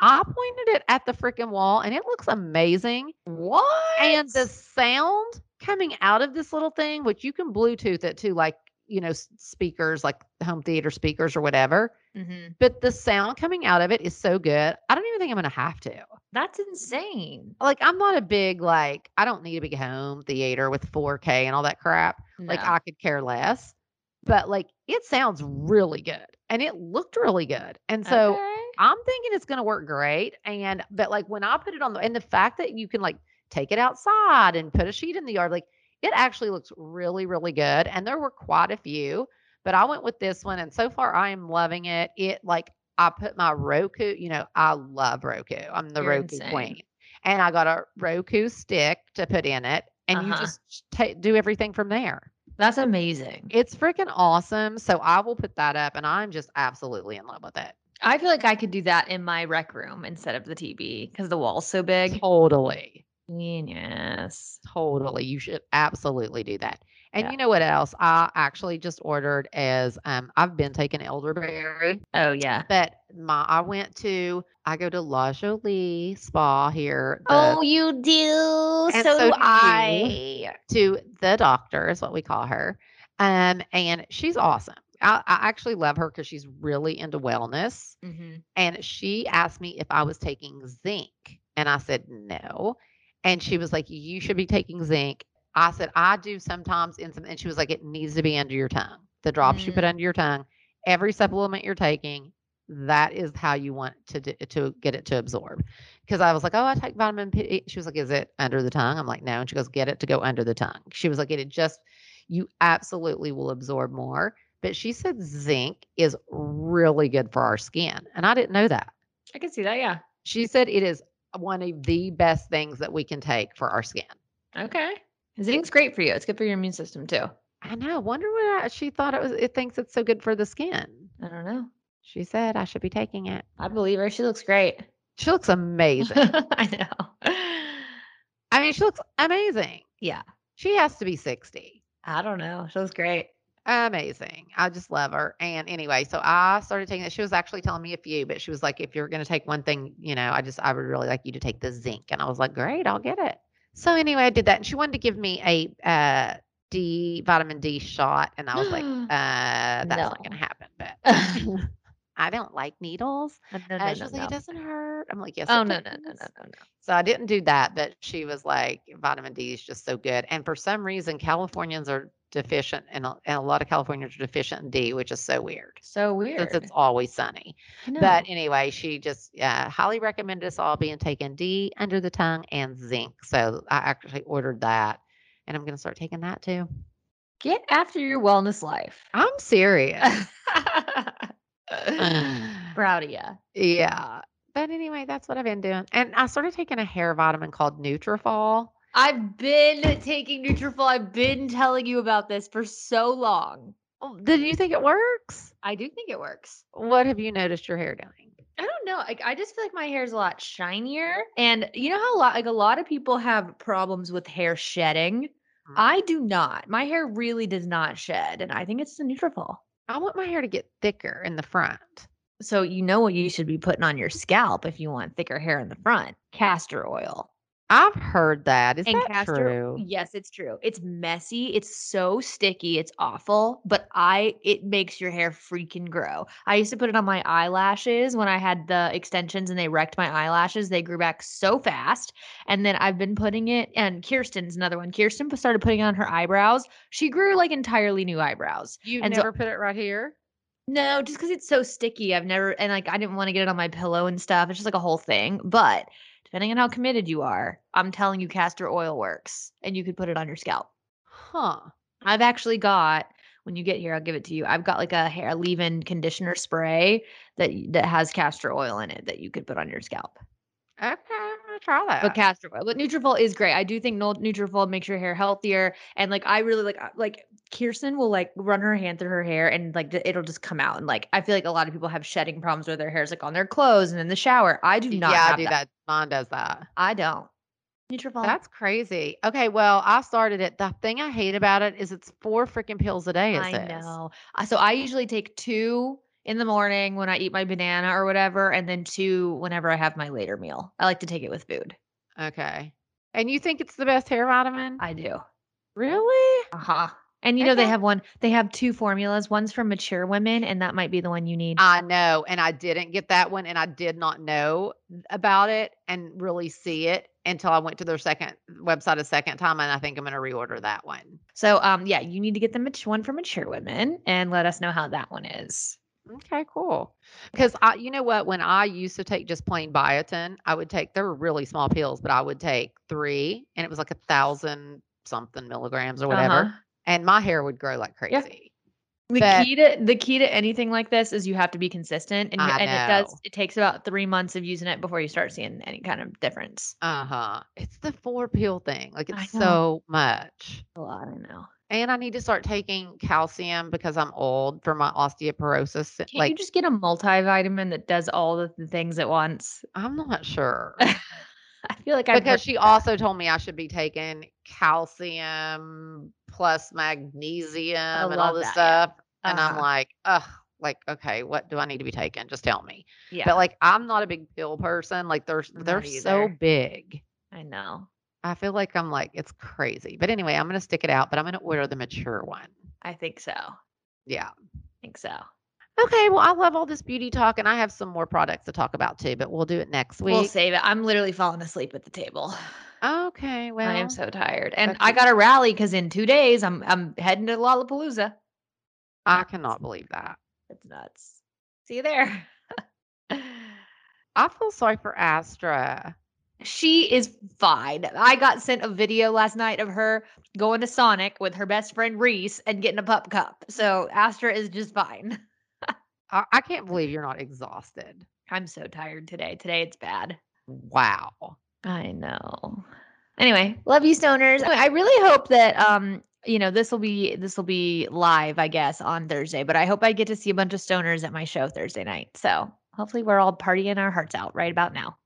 B: I pointed it at the freaking wall and it looks amazing.
C: what?
B: And the sound coming out of this little thing, which you can Bluetooth it to like, you know, speakers, like home theater speakers or whatever.
C: Mhm.
B: But the sound coming out of it is so good. I don't even think I'm going to have to.
C: That's insane.
B: Like, I'm not a big, like, I don't need a big home theater with 4K and all that crap. Like, I could care less. But like, it sounds really good and it looked really good. And so,
C: Okay.
B: I'm thinking it's going to work great. And, but like when I put it on the, and the fact that you can like take it outside and put a sheet in the yard, like it actually looks really, really good. And there were quite a few, but I went with this one. And so far I am loving it. It like, I put my Roku, you know, I love Roku. I'm the
C: You're
B: Roku
C: insane.
B: queen. And I got a Roku stick to put in it. And you
C: Uh-huh.
B: just ta do everything from there.
C: That's amazing.
B: It's freaking awesome. So I will put that up and I'm just absolutely in love with it.
C: I feel like I could do that in my rec room instead of the TV because the wall's so big.
B: Totally.
C: Genius.
B: Totally. You should absolutely do that. And
C: Yeah.
B: you know what else? I actually just ordered as um I've been taking elderberry,
C: Oh yeah.
B: but my I went to I go to La Jolie Spa here. the-
C: oh, you do.
B: And
C: so,
B: so
C: do I.
B: to the doctor is what we call her. Um, and she's awesome. I, I actually love her because she's really into wellness.
C: hmm
B: And she asked me if I was taking zinc. And I said, no. And she was like, you should be taking zinc. I said, I do sometimes in some, and she was like, it needs to be under your tongue. The drops you put
C: Mm.
B: under your tongue, every supplement you're taking, that is how you want to do, to get it to absorb. Because I was like, oh, I take vitamin P. She was like, is it under the tongue? I'm like, no. And she goes, get it to go under the tongue. She was like, it just, you absolutely will absorb more. But she said zinc is really good for our skin. And I didn't know that.
C: I can see that. Yeah.
B: She said it is one of the best things that we can take for our skin.
C: Okay. Zinc's great for you. It's good for your immune system too.
B: I know. Wonder what I, she thought it was. It thinks it's so good for the skin.
C: I don't know.
B: She said I should be taking it.
C: I believe her. She looks great.
B: She looks amazing.
C: I know.
B: I mean, she looks amazing.
C: Yeah.
B: She has to be 60.
C: I don't know. She looks great.
B: Amazing. I just love her. And anyway, so I started taking it. She was actually telling me a few, but she was like, if you're going to take one thing, you know, I just, I would really like you to take the zinc. And I was like, great, I'll get it. So anyway, I did that. And she wanted to give me a uh, D, vitamin D shot. And I was like, uh, that's not going to happen. But I don't like needles.
C: no, no,
B: Uh,
C: no,
B: she was
C: no,
B: like, it doesn't hurt. I'm like, yes.
C: Oh no, no, no, no, no, no.
B: So I didn't do that, but she was like, vitamin D is just so good. And for some reason, Californians are deficient, and a, and a lot of Californians are deficient in D, which is so weird
C: So weird.
B: since it's always sunny. But anyway, she just uh, highly recommended us all being taken D under the tongue and zinc. So I actually ordered that, and I'm going to start taking that too.
C: Get after your wellness life.
B: I'm serious.
C: Proud of you.
B: yeah. But anyway, that's what I've been doing. And I started taking a hair vitamin called Nutrafol.
C: I've been taking Nutrafol. I've been telling you about this for so long.
B: Oh, Did you think it works?
C: I do think it works.
B: What have you noticed your hair doing?
C: I don't know. Like I just feel like my hair is a lot shinier. And you know how a lot like a lot of people have problems with hair shedding?
B: Mhm.
C: I do not. My hair really does not shed. And I think it's the Nutrafol.
B: I want my hair to get thicker in the front.
C: So you know what you should be putting on your scalp if you want thicker hair in the front. Castor oil.
B: I've heard that. Is
C: and
B: that
C: castor
B: true?
C: yes it's true it's messy it's so sticky it's awful but i it makes your hair freaking grow i used to put it on my eyelashes when i had the extensions and they wrecked my eyelashes they grew back so fast and then i've been putting it and kirsten's another one kirsten started putting it on her eyebrows she grew like entirely new eyebrows
B: You've
C: And so-
B: never put it right here?
C: no, just because it's so sticky. I've never and like I didn't want to get it on my pillow and stuff. It's just like a whole thing. But depending on how committed you are, I'm telling you castor oil works and you could put it on your scalp.
B: Huh.
C: I've actually got when you get here, I'll give it to you. I've got like a hair leave-in conditioner spray that that has castor oil in it that you could put on your scalp.
B: Okay, try that.
C: But castor oil, but Nutrafol is great. I do think Nutrafol makes your hair healthier, and like I really like uh, like Kirsten will like run her hand through her hair, and like it'll just come out. And like I feel like a lot of people have shedding problems where their hair's like on their clothes and in the shower. I do not.
B: yeah, I do that. Mom does that.
C: I don't. Nutrafol.
B: That's crazy. Okay, well, I started it. The thing I hate about it is it's four freaking pills a day.
C: I
B: says.
C: know. So I usually take two in the morning when I eat my banana or whatever, and then two whenever I have my later meal. I like to take it with food.
B: Okay. And you think it's the best hair vitamin?
C: I do.
B: really?
C: Uh huh. And you know they have one. They have two formulas. One's for mature women, and that might be the one you need.
B: I know. And I didn't get that one and I did not know about it and really see it until I went to their second website a second time and I think I'm going to reorder that one.
C: So um yeah, you need to get the mat- one for mature women and let us know how that one is.
B: Okay, cool. Because I, you know what, when I used to take just plain biotin, I would take. They were really small pills, but I would take three, and it was like a thousand something milligrams or whatever,
C: Uh-huh.
B: and my hair would grow like
C: Yeah.
B: crazy.
C: The
B: But-
C: key to the key to anything like this is you have to be consistent, and and it does. It takes about three months of using it before you start seeing any kind of difference.
B: Uh huh. It's the four pill thing. Like it's so much.
C: A lot, I know.
B: And I need to start taking calcium because I'm old for my osteoporosis.
C: Can't
B: like
C: you just get a multivitamin that does all the, things at once?
B: I'm not sure.
C: I feel like I
B: because she also told me I should be taking calcium plus magnesium and all this
C: that, yeah.
B: stuff. And I'm
C: Uh-huh.
B: like, ugh, like, okay, what do I need to be taking? Just tell me.
C: yeah,
B: But like I'm not a big pill person. Like they're
C: I'm
B: they're so big.
C: I know.
B: I feel like I'm like, it's crazy. But anyway, I'm gonna stick it out, but I'm gonna order the mature one.
C: I think so.
B: Yeah.
C: I think so.
B: Okay, well, I love all this beauty talk, and I have some more products to talk about too, but we'll do it next week.
C: We'll save it. I'm literally falling asleep at the table.
B: Okay, well,
C: I am so tired, and I got to rally because in two days I'm I'm heading to Lollapalooza.
B: I cannot believe that.
C: It's nuts. See you there.
B: I feel sorry for Astra.
C: She is fine. I got sent a video last night of her going to Sonic with her best friend Reese and getting a pup cup. So Astra is just fine.
B: I, I can't believe you're not exhausted.
C: I'm so tired today. Today it's bad.
B: Wow.
C: I know. Anyway, love you stoners. I really hope that um you know this will be this will be live I guess on Thursday, but I hope I get to see a bunch of stoners at my show Thursday night. So, hopefully we're all partying our hearts out right about now.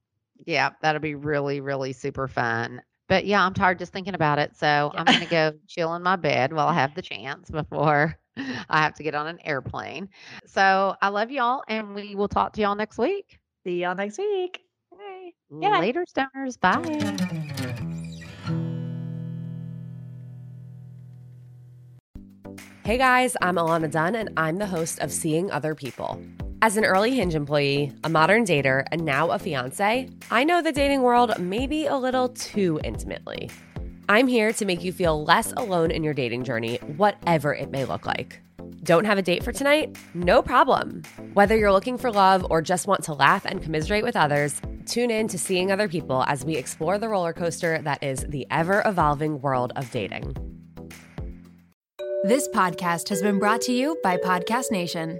B: Yeah, that'll be really, really super fun. But yeah, I'm tired just thinking about it. So I'm going to go chill in my bed while I have the chance before I have to get on an airplane. So I love y'all and we will talk to y'all next week.
C: See y'all next week.
B: Bye. Later, stoners. Bye.
K: Hey guys, I'm Alana Dunn, and I'm the host of Seeing Other People. As an early Hinge employee, a modern dater, and now a fiance, I know the dating world maybe a little too intimately. I'm here to make you feel less alone in your dating journey, whatever it may look like. Don't have a date for tonight? No problem. Whether you're looking for love or just want to laugh and commiserate with others, tune in to Seeing Other People as we explore the roller coaster that is the ever evolving world of dating.
L: This podcast has been brought to you by Podcast Nation.